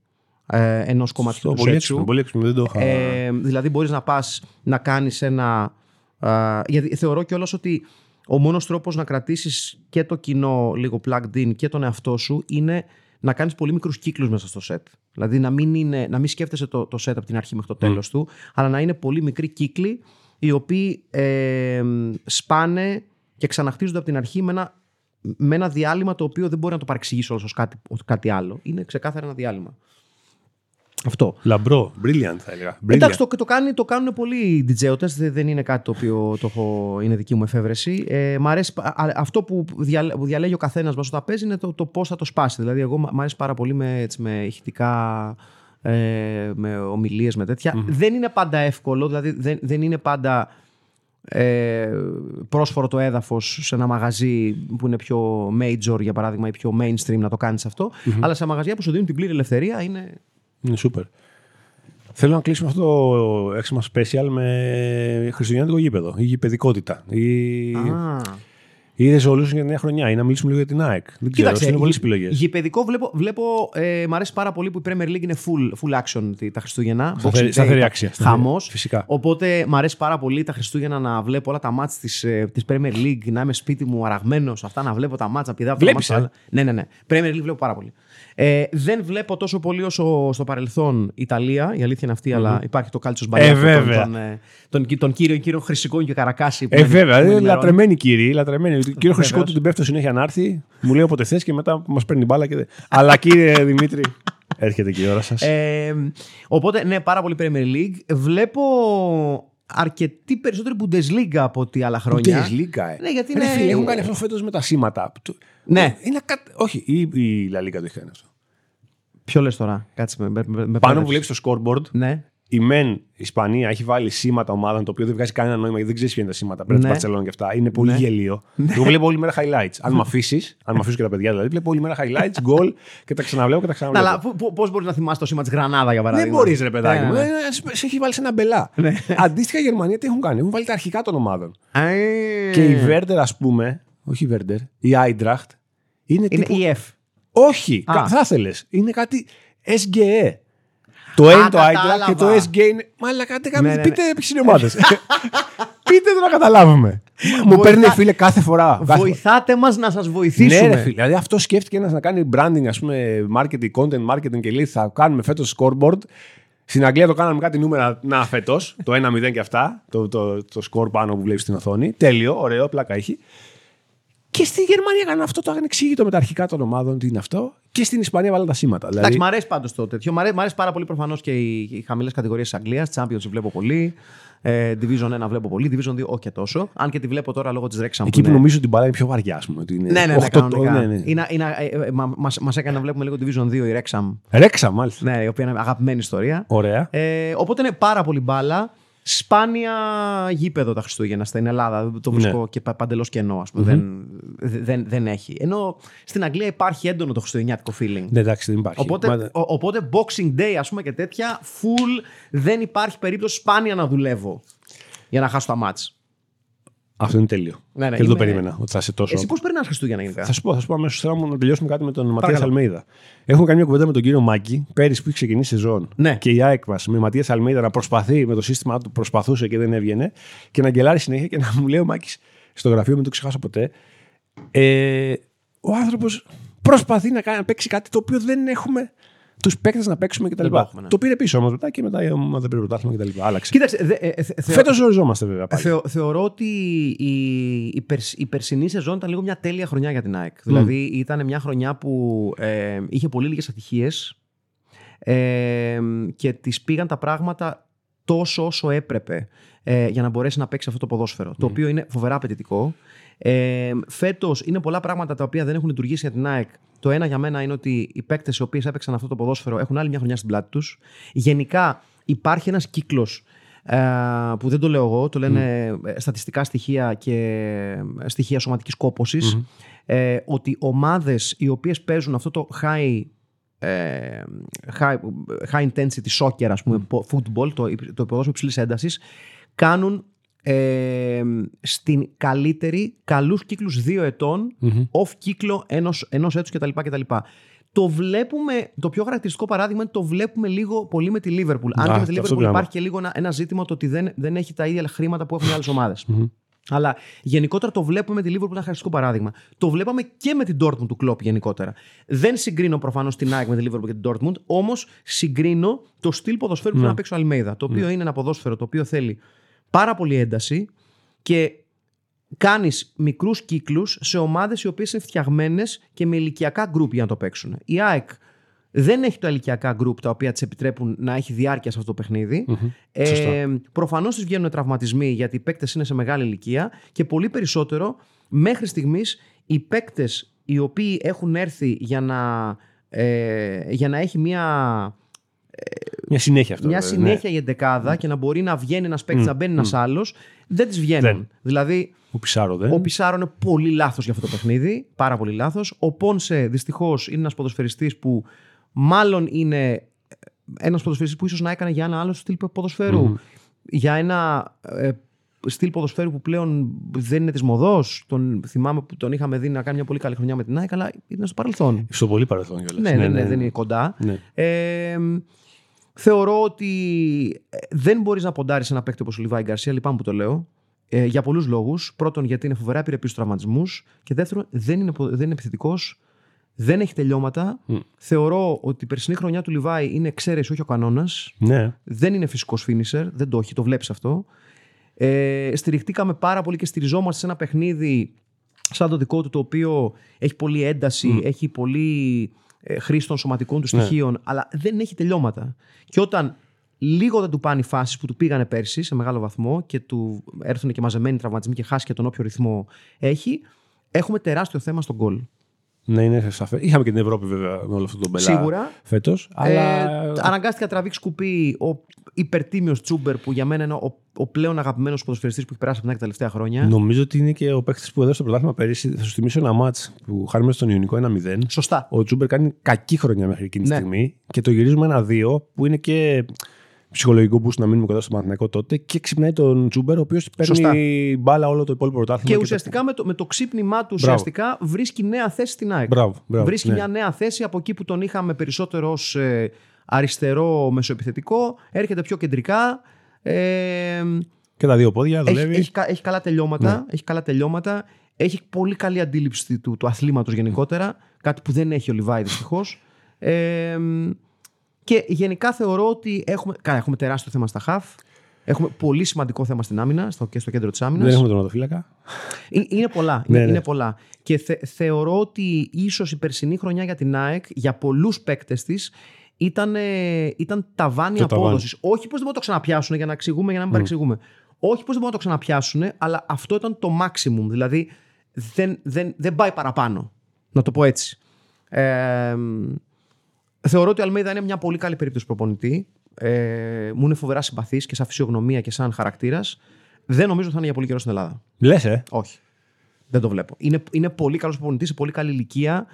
ε, ενός κομματιού Στο του πολύ set έξυπνο, σου. πολύ έξυπνο. Δεν το είχα. Ε, δηλαδή μπορείς να πας να κάνεις ένα... α, γιατί θεωρώ κιόλας ότι ο μόνος τρόπος να κρατήσεις και το κοινό λίγο plugged in και τον εαυτό σου είναι να κάνεις πολύ μικρούς κύκλους μέσα στο set. Δηλαδή να μην, είναι, να μην σκέφτεσαι το, το set από την αρχή μέχρι το τέλος του, αλλά να είναι πολύ μικροί κύκλοι οι οποίοι ε, σπάνε και ξαναχτίζονται από την αρχή με ένα, με ένα διάλειμμα το οποίο δεν μπορεί να το παρεξηγήσει όλος ως κάτι, ως κάτι άλλο. Είναι ξεκάθαρα ένα διάλειμμα. Αυτό. Λαμπρό. Brilliant θα έλεγα. Brilliant. Εντάξει, το, το, κάνει, το κάνουν πολλοί DJs, δεν, δεν είναι κάτι το οποίο το έχω, είναι δική μου εφεύρεση. Ε, μ' αρέσει, πα- α- αυτό που, δια, που διαλέγει ο καθένας μας όταν παίζει είναι το, το πώς θα το σπάσει. Δηλαδή, εγώ μ' μ' αρέσει πάρα πολύ με, έτσι, με ηχητικά, ε, με ομιλίες, με τέτοια. Δεν είναι πάντα εύκολο, δηλαδή δεν, δεν είναι πάντα ε, πρόσφορο το έδαφος σε ένα μαγαζί που είναι πιο major για παράδειγμα ή πιο mainstream να το κάνεις αυτό αλλά σε μαγαζιά που σου δίνουν την πλήρη ελευθερία είναι Είναι super. Θέλω να κλείσουμε αυτό το έξιμα special με χριστουγεννιάτικο γήπεδο. Η γηπεδικότητα. Η, Α. η resolution για τη νέα χρονιά. Ή να μιλήσουμε λίγο για την ΑΕΚ. Δεν ξέρω. Είναι πολλές γη- επιλογές. Γηπεδικό βλέπω, βλέπω ε, μ' αρέσει πάρα πολύ που η Premier League είναι full, full action τη- τα Χριστούγεννα. Σταθερή- Boxing Day, σταθερή τα- άξια, σταθερή. χαμός. Φυσικά. Οπότε μ' αρέσει πάρα πολύ τα Χριστούγεννα να βλέπω όλα τα μάτς της, ε, της Premier League, να είμαι σπίτι μου αραγμένος, αυτά να βλέπω τα μάτς, να πηδάω από το Βλέπεις, μάτς. ε; στο άλλο. Ναι, ναι, ναι. Premier League βλέπω πάρα πολύ. Ε, δεν βλέπω τόσο πολύ όσο στο παρελθόν Ιταλία, η αλήθεια είναι αυτή, αλλά υπάρχει το κάλτσο Ε, Μπαλιάτο, βέβαια. τον, ε, τον, τον, τον κύριο, κύριο Χρυσικών και Καρακάση. που Ε, με- βέβαια. που με Είναι ενημερώνει. λατρεμένοι κύριοι. Λατρεμένοι. Κύριο Χρυσικό Βεβαίως. του την πέφτω συνέχεια να έρθει. Μου λέει όποτε θες και μετά μας παίρνει μπάλα. Και... δεν- Αλλά κύριε Δημήτρη. Έρχεται και η ώρα σας. Ε, οπότε, ναι, πάρα πολύ Premier League. Βλέπω αρκετή περισσότερη Bundesliga από ό,τι άλλα χρόνια. Bundesliga, ε. Ναι, γιατί Ρε είναι- φίλε, έχουν κάνει αυτό φέτος με τα σήματα. Του- Ναι. Είναι κα... Όχι, η, η La Liga το έχει κάνει αυτό. Ποιο λες τώρα, κάτσε με. με, με- με Πάνω που μπέρδεψες. βλέπεις το scoreboard, Ναι. Η μεν Ισπανία έχει βάλει σήματα ομάδων το οποίο δεν βγάζει κανένα νόημα γιατί δεν ξέρεις ποια είναι τα σήματα. Πρέπει Ναι. να Barcelona και αυτά. Είναι πολύ Ναι. γελίο. Εγώ βλέπω όλη μέρα highlights. Αν με αφήσεις, αν με αφήσω και τα παιδιά δηλαδή, βλέπω όλη μέρα highlights, γκολ και τα ξαναβλέπω και τα Ναι, ξαναβλέπω. αλλά πώς μπορείς να θυμάσαι το σήμα της Γρανάδα για παράδειγμα; Δεν μπορείς, ρε παιδάκι Ναι, μου. ναι. Ε, Σε έχει βάλει σε ένα μπελά. Αντίστοιχα η Γερμανία τι έχουν κάνει; Έχουν βάλει τα αρχικά των ομάδων. Ε, Και η Βέρντερ, ας πούμε, όχι η Βέρντερ, η Άιντραχτ, είναι, Είναι τύπου... EF. Όχι, Α. κα- θα ήθελες. Είναι κάτι SGE. Το ένα το κατάλαβα. Άιντραχτ και το SG είναι. Μάλλα κάτι Ναι, ναι, ναι. Πείτε ποιε είναι ομάδε. Πείτε το να καταλάβουμε. Μου Βοηθά- παίρνει φίλε κάθε φορά. Κάθε φορά. Βοηθάτε μας να σας Ναι, βοηθήσουμε. ρε φίλε. Δηλαδή αυτό σκέφτηκε ένας να κάνει branding, ας πούμε, marketing, content marketing και λέει θα κάνουμε φέτος scoreboard. Στην Αγγλία το κάναμε κάτι νούμερα να φέτος, το 1-0 και αυτά, το, το, το score πάνω που βλέπεις στην οθόνη. Τέλειο, ωραίο, πλάκα έχει. Και στη Γερμανία έκαναν αυτό, το είχαν εξήγητο με τα αρχικά των ομάδων, τι είναι αυτό. Και στην Ισπανία βάλαν τα σήματα. Δηλαδή, Εντάξει, μ' αρέσει πάντως το τέτοιο. Μ' αρέσει, μ' αρέσει πάρα πολύ προφανώς και οι, οι χαμηλές κατηγορίες της Αγγλίας. Championship βλέπω πολύ. Ε, Division 1 βλέπω πολύ. Division 2 όχι και τόσο. Αν και τη βλέπω τώρα λόγω της Rexham. εκεί που νομίζω ότι η μπάλα είναι πιο βαριά, ας πούμε. Ότι είναι Ναι, ναι, ναι, οχτώ- κανονικά. ναι, ναι. Είναι, είναι, ε, ε, μα, μας, μας έκανε να βλέπουμε λίγο Division 2 η Rexham. Ρέξα, μάλιστα. Ναι, η οποία είναι αγαπημένη ιστορία. Ωραία. Ε, οπότε είναι πάρα πολύ μπάλα. Σπάνια γήπεδο τα Χριστούγεννα στην Ελλάδα. Το βρίσκω Ναι. και παντελώς κενό, ας πούμε. δεν, δεν, δεν έχει. Ενώ στην Αγγλία υπάρχει έντονο το χριστουγεννιάτικο feeling. Ναι, εντάξει, δεν υπάρχει. Οπότε, Μα- ο- οπότε Boxing Day, ας πούμε, και τέτοια, full δεν υπάρχει περίπτωση σπάνια να δουλεύω για να χάσω τα μάτς. Αυτό είναι τέλειο. Ναι, ναι, και δεν το είμαι- περίμενα ότι θα είσαι τόσο. Εσύ πώς περνάς Χριστούγεννα γενικά; Θα σου πω, θα σου πω αμέσως θέλω να τελειώσουμε κάτι με τον Ματίας Παρακαλώ. Αλμέιδα. Έχουμε κάνει μια κουβέντα με τον κύριο Μάκη πέρυσι που είχε ξεκινήσει η σεζόν. Ναι. Και η ΑΕΚ μας με Ματίας Αλμέιδα να προσπαθεί με το σύστημά του, προσπαθούσε και δεν έβγαινε. Και να γκελάρει συνέχεια και να μου λέει ο Μάκης στο γραφείο, μην το ξεχάσω ποτέ. Ε, ο άνθρωπος προσπαθεί να, κάνει, να παίξει κάτι το οποίο δεν έχουμε τους παίκτες να παίξουμε κτλ. Δεν το έχουμε, ναι. Το πήρε πίσω όμως μετά και μετά η ομάδα δεν πήρε πρωτάθλημα κτλ. Άλλαξε. Κοίταξε, δε, ε, ε, θε- θεω- Φέτος ζοριζόμαστε βέβαια. πάλι. θεω- θεωρώ ότι η, η, περσ- η περσινή σεζόν ήταν λίγο μια τέλεια χρονιά για την ΑΕΚ. Δηλαδή ήταν μια χρονιά που ε, είχε πολύ λίγες ατυχίες ε, και τις πήγαν τα πράγματα τόσο όσο έπρεπε ε, για να μπορέσει να παίξει αυτό το ποδόσφαιρο. Το οποίο είναι φοβερά απαιτητικό. Ε, Φέτος είναι πολλά πράγματα τα οποία δεν έχουν λειτουργήσει για την ΑΕΚ. Το ένα για μένα είναι ότι οι παίκτες οι οποίοι έπαιξαν αυτό το ποδόσφαιρο έχουν άλλη μια χρονιά στην πλάτη τους. Γενικά υπάρχει ένας κύκλος που δεν το λέω εγώ, το λένε ε, στατιστικά στοιχεία και ε, στοιχεία σωματικής κόπωσης, ε, ότι ομάδες οι οποίες παίζουν αυτό το high ε, high, high intensity soccer, ας πούμε, football, το, το ποδόσφαιρο υψηλής έντασης, κάνουν ε, στην καλύτερη καλούς κύκλους δύο ετών, off κύκλο ενός, ενός έτους κτλ. κτλ. Το βλέπουμε, το πιο χαρακτηριστικό παράδειγμα είναι το βλέπουμε λίγο πολύ με τη Liverpool. Αν Α, και με τη και αυτό Liverpool πράγμα. υπάρχει και λίγο ένα, ένα ζήτημα το ότι δεν, δεν έχει τα ίδια χρήματα που έχουν οι άλλες ομάδες. Αλλά γενικότερα το βλέπουμε με τη Liverpool ένα χαρακτηριστικό παράδειγμα. Το βλέπαμε και με την Dortmund του Klopp γενικότερα. Δεν συγκρίνω προφανώς την ΑΕΚ με τη Liverpool και την Dortmund, όμως συγκρίνω το στυλ ποδοσφαίρου που Ναι. θέλει να παίξει ο Αλμέιδα. Το οποίο είναι ένα ποδόσφαιρο το οποίο θέλει πάρα πολύ ένταση και κάνεις μικρούς κύκλους σε ομάδες οι οποίες είναι φτιαγμένες και με ηλικιακά γκρουπ για να το παίξουν. Η ΑΕΚ δεν έχει τα ηλικιακά γκρουπ τα οποία της επιτρέπουν να έχει διάρκεια σε αυτό το παιχνιδι Σωστά. Ε, Προφανώς τη βγαίνουν τραυματισμοί γιατί οι παίκτες είναι σε μεγάλη ηλικία και πολύ περισσότερο μέχρι στιγμής οι παίκτες οι οποίοι έχουν έρθει για να, ε, για να έχει μια Μια συνέχεια αυτό. μια βέβαια, συνέχεια ναι. η εντεκάδα και να μπορεί να βγαίνει ένας παίκτης, να μπαίνει ένας άλλος, δεν της βγαίνουν. Δεν. Δηλαδή, Ο Πισάρο δεν. ο Πισάρο είναι πολύ λάθος για αυτό το παιχνίδι. Πάρα πολύ λάθος. Ο Πόνσε δυστυχώς είναι ένας ποδοσφαιριστής που μάλλον είναι ένας ποδοσφαιριστής που ίσως να έκανε για ένα άλλο στυλ ποδοσφαίρου. Για ένα ε, στυλ ποδοσφαίρου που πλέον δεν είναι της μοδός. Τον θυμάμαι που τον είχαμε δει να κάνει μια πολύ καλή χρονιά με την ΑΕΚ, αλλά ήταν στο παρελθόν. Στο πολύ παρελθόν κιόλας. Ναι, ναι, ναι, δεν είναι κοντά. Ναι. Ε, θεωρώ ότι ε, δεν μπορείς να ποντάρεις ένα παίκτη όπως ο Λιβάη Γκαρσία, λυπάμαι που το λέω. Ε, για πολλούς λόγους. Πρώτον, γιατί είναι φοβερά επιρρεπή στου τραυματισμούς. Και δεύτερον, δεν είναι, πο- δεν είναι επιθετικός. Δεν έχει τελειώματα. Θεωρώ ότι η περσινή χρονιά του Λιβάη είναι εξαίρεση, όχι ο κανόνας. Ναι. Δεν είναι φυσικός finisher. Δεν το έχει, το βλέπεις αυτό. Ε, στηριχτήκαμε πάρα πολύ και στηριζόμαστε σε ένα παιχνίδι σαν το δικό του, το οποίο έχει πολλή ένταση, έχει πολύ ε, χρήση των σωματικών του Ναι. στοιχείων, αλλά δεν έχει τελειώματα. Και όταν λίγο δεν του πάνε οι φάσεις που του πήγανε πέρσι σε μεγάλο βαθμό και του έρθουν και μαζεμένοι τραυματισμοί και χάσει και τον όποιο ρυθμό έχει, έχουμε τεράστιο θέμα στον γκολ. Ναι, είναι σαφέ. Είχαμε και την Ευρώπη βέβαια με όλο αυτό το μπελά Σίγουρα. φέτος. Αλλά. Ε, αναγκάστηκε να τραβήξει κουπί ο υπερτίμιος Τσούμπερ που για μένα είναι ο, ο πλέον αγαπημένος ποδοσφαιριστής που έχει περάσει από την ΑΕΚ τα τελευταία χρόνια. Νομίζω ότι είναι και ο παίκτης που έδωσε το πρωτάθλημα πέρυσι. Θα σου θυμίσω ένα μάτς που χάρη στον Ιωνικό 1-0. Σωστά. Ο Τσούμπερ κάνει κακή χρονιά μέχρι εκείνη τη Ναι. στιγμή και το γυρίζουμε ένα-δύο που είναι και ψυχολογικό boost να μείνουμε κοντά στο Παναθηναϊκό τότε και ξυπνάει τον Τσούμπερ ο οποίος Σωστά. παίρνει μπάλα όλο το υπόλοιπο πρωτάθλημα. Και ουσιαστικά με το, με το ξύπνημά του Μπράβο. ουσιαστικά βρίσκει νέα θέση στην ΑΕΚ. Μπράβο, μπράβο, βρίσκει ναι. μια νέα θέση από εκεί που τον είχαμε περισσότερο ως ε, αριστερό μεσοεπιθετικό. Έρχεται πιο κεντρικά. Ε, Και τα δύο πόδια έχει, δουλεύει. έχει, κα- έχει καλά τελειώματα. Ναι. Έχει καλά τελειώματα. Έχει πολύ καλή αντίληψη του, του αθλήματος γενικότερα. Κάτι που δεν έχει ο Λιβάη δυστυχώς. Ε, και γενικά θεωρώ ότι έχουμε, καλά, έχουμε τεράστιο θέμα στα χαφ. Έχουμε πολύ σημαντικό θέμα στην άμυνα στο, και στο κέντρο της άμυνας. Δεν έχουμε τον οδοφύλακα. Είναι, είναι πολλά. Ναι, είναι, ναι. είναι πολλά. Και θε- θεωρώ ότι ίσως η περσινή χρονιά για την ΑΕΚ, για πολλούς παίκτες της, ήταν, ε, ήταν ταβάνι Το ταβάνι. απόδοσης. Όχι πως δεν μπορούν να το ξαναπιάσουν για να εξηγούμε, για να μην παρεξηγούμε. Όχι πως δεν μπορούν να το ξαναπιάσουν, αλλά αυτό ήταν το maximum. Δηλαδή δεν, δεν, δεν πάει παραπάνω. Να το πω έτσι. Ε, θεωρώ ότι ο Αλμέιδα είναι μια πολύ καλή περίπτωση προπονητή. Ε, μου είναι φοβερά συμπαθής και σαν φυσιογνωμία και σαν χαρακτήρας. Δεν νομίζω ότι θα είναι για πολύ καιρό στην Ελλάδα. Λες, ε; Όχι. Δεν το βλέπω. Είναι, είναι πολύ καλός προπονητής σε πολύ καλή ηλικία.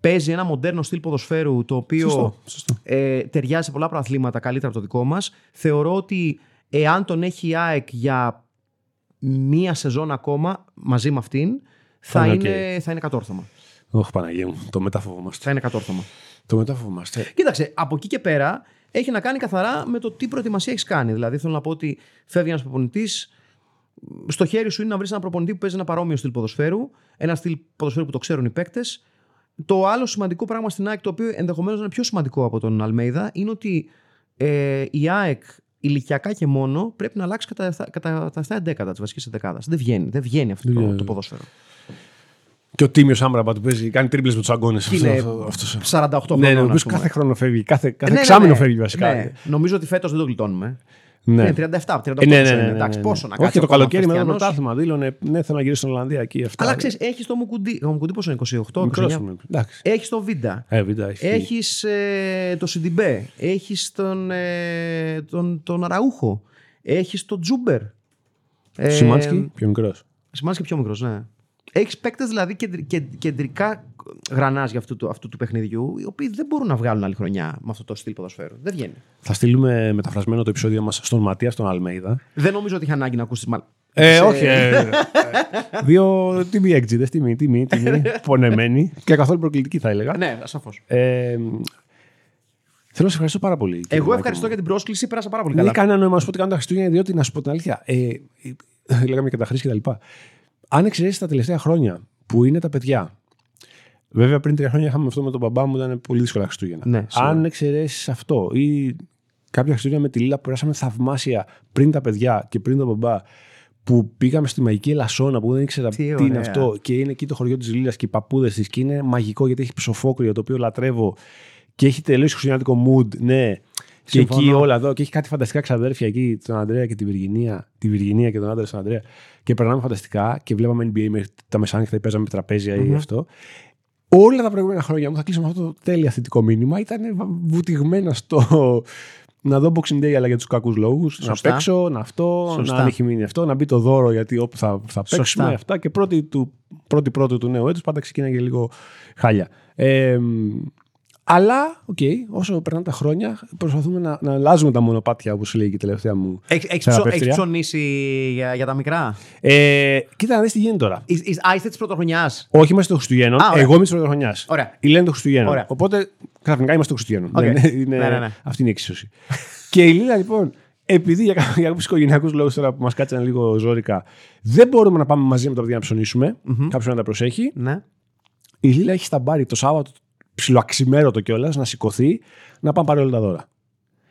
Παίζει ένα μοντέρνο στυλ ποδοσφαίρου το οποίο Σωστό, σωστό. Ε, ταιριάζει σε πολλά προαθλήματα καλύτερα από το δικό μας. Θεωρώ ότι εάν τον έχει η ΑΕΚ για μία σεζόν ακόμα μαζί με αυτήν, θα, Θα είναι είναι, θα είναι κατόρθωμα. Όχι, Παναγία μου. Το μεταφοβόμαστε. Θα είναι κατόρθωμα. Το μεταφοβόμαστε. Κοίταξε, από εκεί και πέρα έχει να κάνει καθαρά με το τι προετοιμασία έχεις κάνει. Δηλαδή, θέλω να πω ότι φεύγει ένας προπονητής, στο χέρι σου είναι να βρεις ένα προπονητή που παίζει ένα παρόμοιο στυλ ποδοσφαίρου, ένα στυλ ποδοσφαίρου που το ξέρουν οι παίκτες. Το άλλο σημαντικό πράγμα στην ΑΕΚ, το οποίο ενδεχομένως είναι πιο σημαντικό από τον Αλμέιδα, είναι ότι ε, η ΑΕΚ ηλικιακά και μόνο πρέπει να αλλάξει κατά, τα- κατά τα 7 εντέκατα τη βασική εντεκάδα. Δεν βγαίνει, δεν βγαίνει αυτό Δεν το, βγαίνει. το ποδόσφαιρο. Και ο Τίμιος Άμραμπα του παίζει, κάνει τρίπλες με τους αγκώνε. Είναι 48 Ναι, ναι, ο χρονών. οποίος ας πούμε. κάθε χρόνο φεύγει. Κάθε, κάθε Ναι, ναι, εξάμεινο ναι. φεύγει βασικά. Ναι. Νομίζω ότι φέτος δεν το γλιτώνουμε. Ναι. Είναι 37, 38 Ε, ναι, ναι, πόσο ναι, είναι. ναι, Εντάξει, ναι. πόσο να Όχι, κάτσει. και το ακόμα καλοκαίρι με το Χριστιανός. πρωτάθλημα δήλωνε ναι, θέλω να γυρίσω στην Ολλανδία εκεί. Αυτά. Αλλά ξέρεις, έχεις το Μουκουντί. Ο Μουκουντί πόσο είναι, 28, Μικρός 29. είναι. Εντάξει. Έχεις το Βίντα. Ε, βίντεο, έχει. Έχεις ε, το Σιντιμπέ. Έχεις τον, ε, τον, τον Αραούχο. Έχεις τον Τζούμπερ. Ε, Σιμάνσκι, πιο μικρός. Σιμάνσκι πιο μικρός, ναι. Έχεις παίκτες δηλαδή κεντρι- κεντ- κεντρικά γρανάζια αυτού του, αυτού του παιχνιδιού, οι οποίοι δεν μπορούν να βγάλουν άλλη χρονιά με αυτό το στυλ ποδοσφαίρου. Δεν βγαίνει. Θα στείλουμε μεταφρασμένο το επεισόδιο μας στον Ματίας, στον Αλμέιδα. Δεν νομίζω ότι είχε ανάγκη να ακούσεις. Μα... Ε, σε- όχι. ε, ε, δύο τιμή έξιδες, τιμή, τιμή, τιμή. *laughs* Πονεμένη και καθόλου προκλητική θα έλεγα. Ναι, σαφώς. Ε, θέλω να σε ευχαριστώ πάρα πολύ. κύριε Εγώ Μάκη ευχαριστώ μου. για την πρόσκληση. Πέρασα πάρα πολύ Δεν καλά. έχει κανένα νόημα να σου πω ότι κάνω τα Χριστούγεννα, διότι να σου πω την αλήθεια. Ε, ε, *laughs* λέγαμε και τα Χρήσια κτλ. Αν εξαιρέσεις τα τελευταία χρόνια που είναι τα παιδιά. Βέβαια, πριν τρία χρόνια είχαμε αυτό με τον μπαμπά μου, ήταν πολύ δύσκολα Χριστούγεννα. Ναι, σίγουρα. Αν εξαιρέσεις αυτό ή κάποια Χριστούγεννα με τη Λίλα που περάσαμε θαυμάσια πριν τα παιδιά και πριν τον μπαμπά, που πήγαμε στη μαγική Ελασσόνα που δεν ήξερα Τι τι, ωραία. είναι αυτό και είναι εκεί το χωριό της Λίλας και οι παππούδες της και είναι μαγικό γιατί έχει ψοφόκριο το οποίο λατρεύω και έχει τελείως χριστουγεννιάτικο mood, ναι. Και Συμφωνώ. εκεί όλα εδώ και έχει κάτι φανταστικά ξαδέρφια εκεί, τον Ανδρέα και τη Βυργινία, τη Βυργινία και τον άντρα στον Ανδρέα. Και περνάμε φανταστικά και βλέπαμε NBA μέχρι τα μεσάνυχτα ή παίζαμε τραπέζια ή αυτό. Όλα τα προηγούμενα χρόνια μου θα κλείσω με αυτό το τέλεια θετικό μήνυμα. Ήταν βουτυγμένα στο *laughs* να δω Boxing Day αλλά για τους κακούς λόγους. Να Σωστά. παίξω, να αυτό, Σωστά. να αν έχει μείνει αυτό, να μπει το δώρο γιατί όπου θα, θα παίξουμε Σωστά. αυτά. Και πρώτη του, πρώτη πρώτη του νέου έτους πάντα ξεκίναγε λίγο χάλια. Ε, αλλά, οκ, όσο περνάνε τα χρόνια, προσπαθούμε να, να αλλάζουμε τα μονοπάτια, όπως λέει και η τελευταία μου. Έχεις θεραπεύτρια. ψωνίσει για, για τα μικρά; Ε, κοίτα να δεις τι γίνεται τώρα. Εις- εις- Α, είστε της πρωτοχρονιάς. Όχι είμαστε το Χριστουγέννων. Α, ωραία. εγώ είμαι της πρωτοχρονιάς. Ωραία. Η λένε το Χριστουγέννων. Ωραία. Οπότε ξαφνικά είμαστε το Χριστουγέννων. Οκ. Δεν είναι, είναι- Ναι, ναι, ναι. Αυτή είναι η εξίσωση. και η Λίλα λοιπόν, επειδή για, κα- για κάποιους οικογενειακούς λόγους τώρα που μας κάτσαν λίγο ζώρικα, δεν μπορούμε να πάμε μαζί με τα παιδιά να ψωνίσουμε. Κάποιος να τα προσέχει. Ναι. Η Λίλα έχει σταμπάρει το Σάββατο ψιλοαξιμέρωτο κιόλας να σηκωθεί να πάμε πάρει όλα τα δώρα.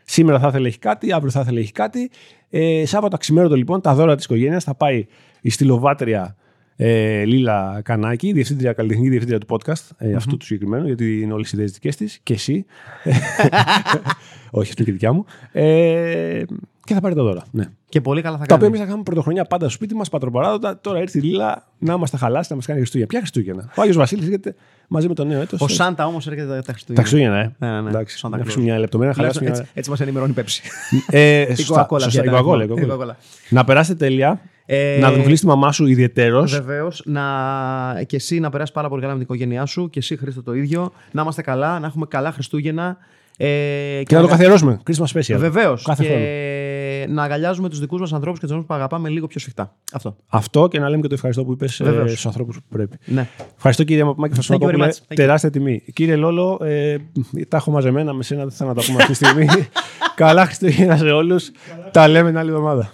Σήμερα θα ήθελε έχει κάτι, αύριο θα ήθελε έχει κάτι. Ε, Σάββατο αξιμέρωτο λοιπόν, τα δώρα της οικογένειας θα πάει η στυλοβάτρια Ε, Λίλα Κανάκη, διευθύντρια, καλλιτεχνική διευθύντρια του podcast, ε, αυτού του συγκεκριμένου, γιατί είναι όλες οι ιδέες δικές της και εσύ. *laughs* *laughs* Όχι, αυτή είναι και δικιά μου. Ε, και θα πάρει το δώρα. Ναι. Και πολύ καλά θα Τα οποία κάνει. εμείς θα κάνουμε πρωτοχρονιά πάντα στο σπίτι μας, πατροπαράδοτα. Τώρα ήρθε η Λίλα να μας τα χαλάσει, να μας κάνει Χριστούγεννα. Ποια Χριστούγεννα; Ο Άγιος Βασίλης έρχεται μαζί με το νέο έτος. Ο Σάντα όμως έρχεται τα- τα Χριστούγεννα. Τα Χριστούγεννα, ε. Ναι, ναι, ναι. Εντάξει, Σάντα να Claus. αφήσουμε μια λεπτομέρεια, να χαλάσουμε Έτσι, μια. έτσι μας ενημερώνει η Πέψη. Ε, Η σωστά, Coca-Cola σωστά, πια, η Coca-Cola, ναι, η η Coca-Cola. Coca-Cola. Να περάσετε τέλεια. Ε, Να τον τη μαμά σου ιδιαίτερο. Βεβαίως, να... και εσύ να περάσει πάρα πολύ καλά με την οικογένειά σου και εσύ Χρήστο το ίδιο. Να είμαστε καλά, να έχουμε καλά Χριστούγεννα. Ε, Και να το καθιερώσουμε. Christmas special. Βεβαίως. Κάθε Και χρόνο. να αγκαλιάζουμε τους δικούς μας ανθρώπους και τους ανθρώπους που αγαπάμε λίγο πιο σφιχτά. Αυτό. Αυτό και να λέμε και το ευχαριστώ που είπες Βεβαίως. στους ανθρώπους που πρέπει. Ναι. Ευχαριστώ κύριε Μάκη Thank you very Φασονακόπουλε. much. Thank you. Τεράστια τιμή. Κύριε Λόλο, ε, τα έχω μαζεμένα με σένα, δεν θα να τα πούμε αυτή τη στιγμή. *laughs* Καλά Χριστούγεννα σε όλους. Τα λέμε την άλλη εβδομάδα.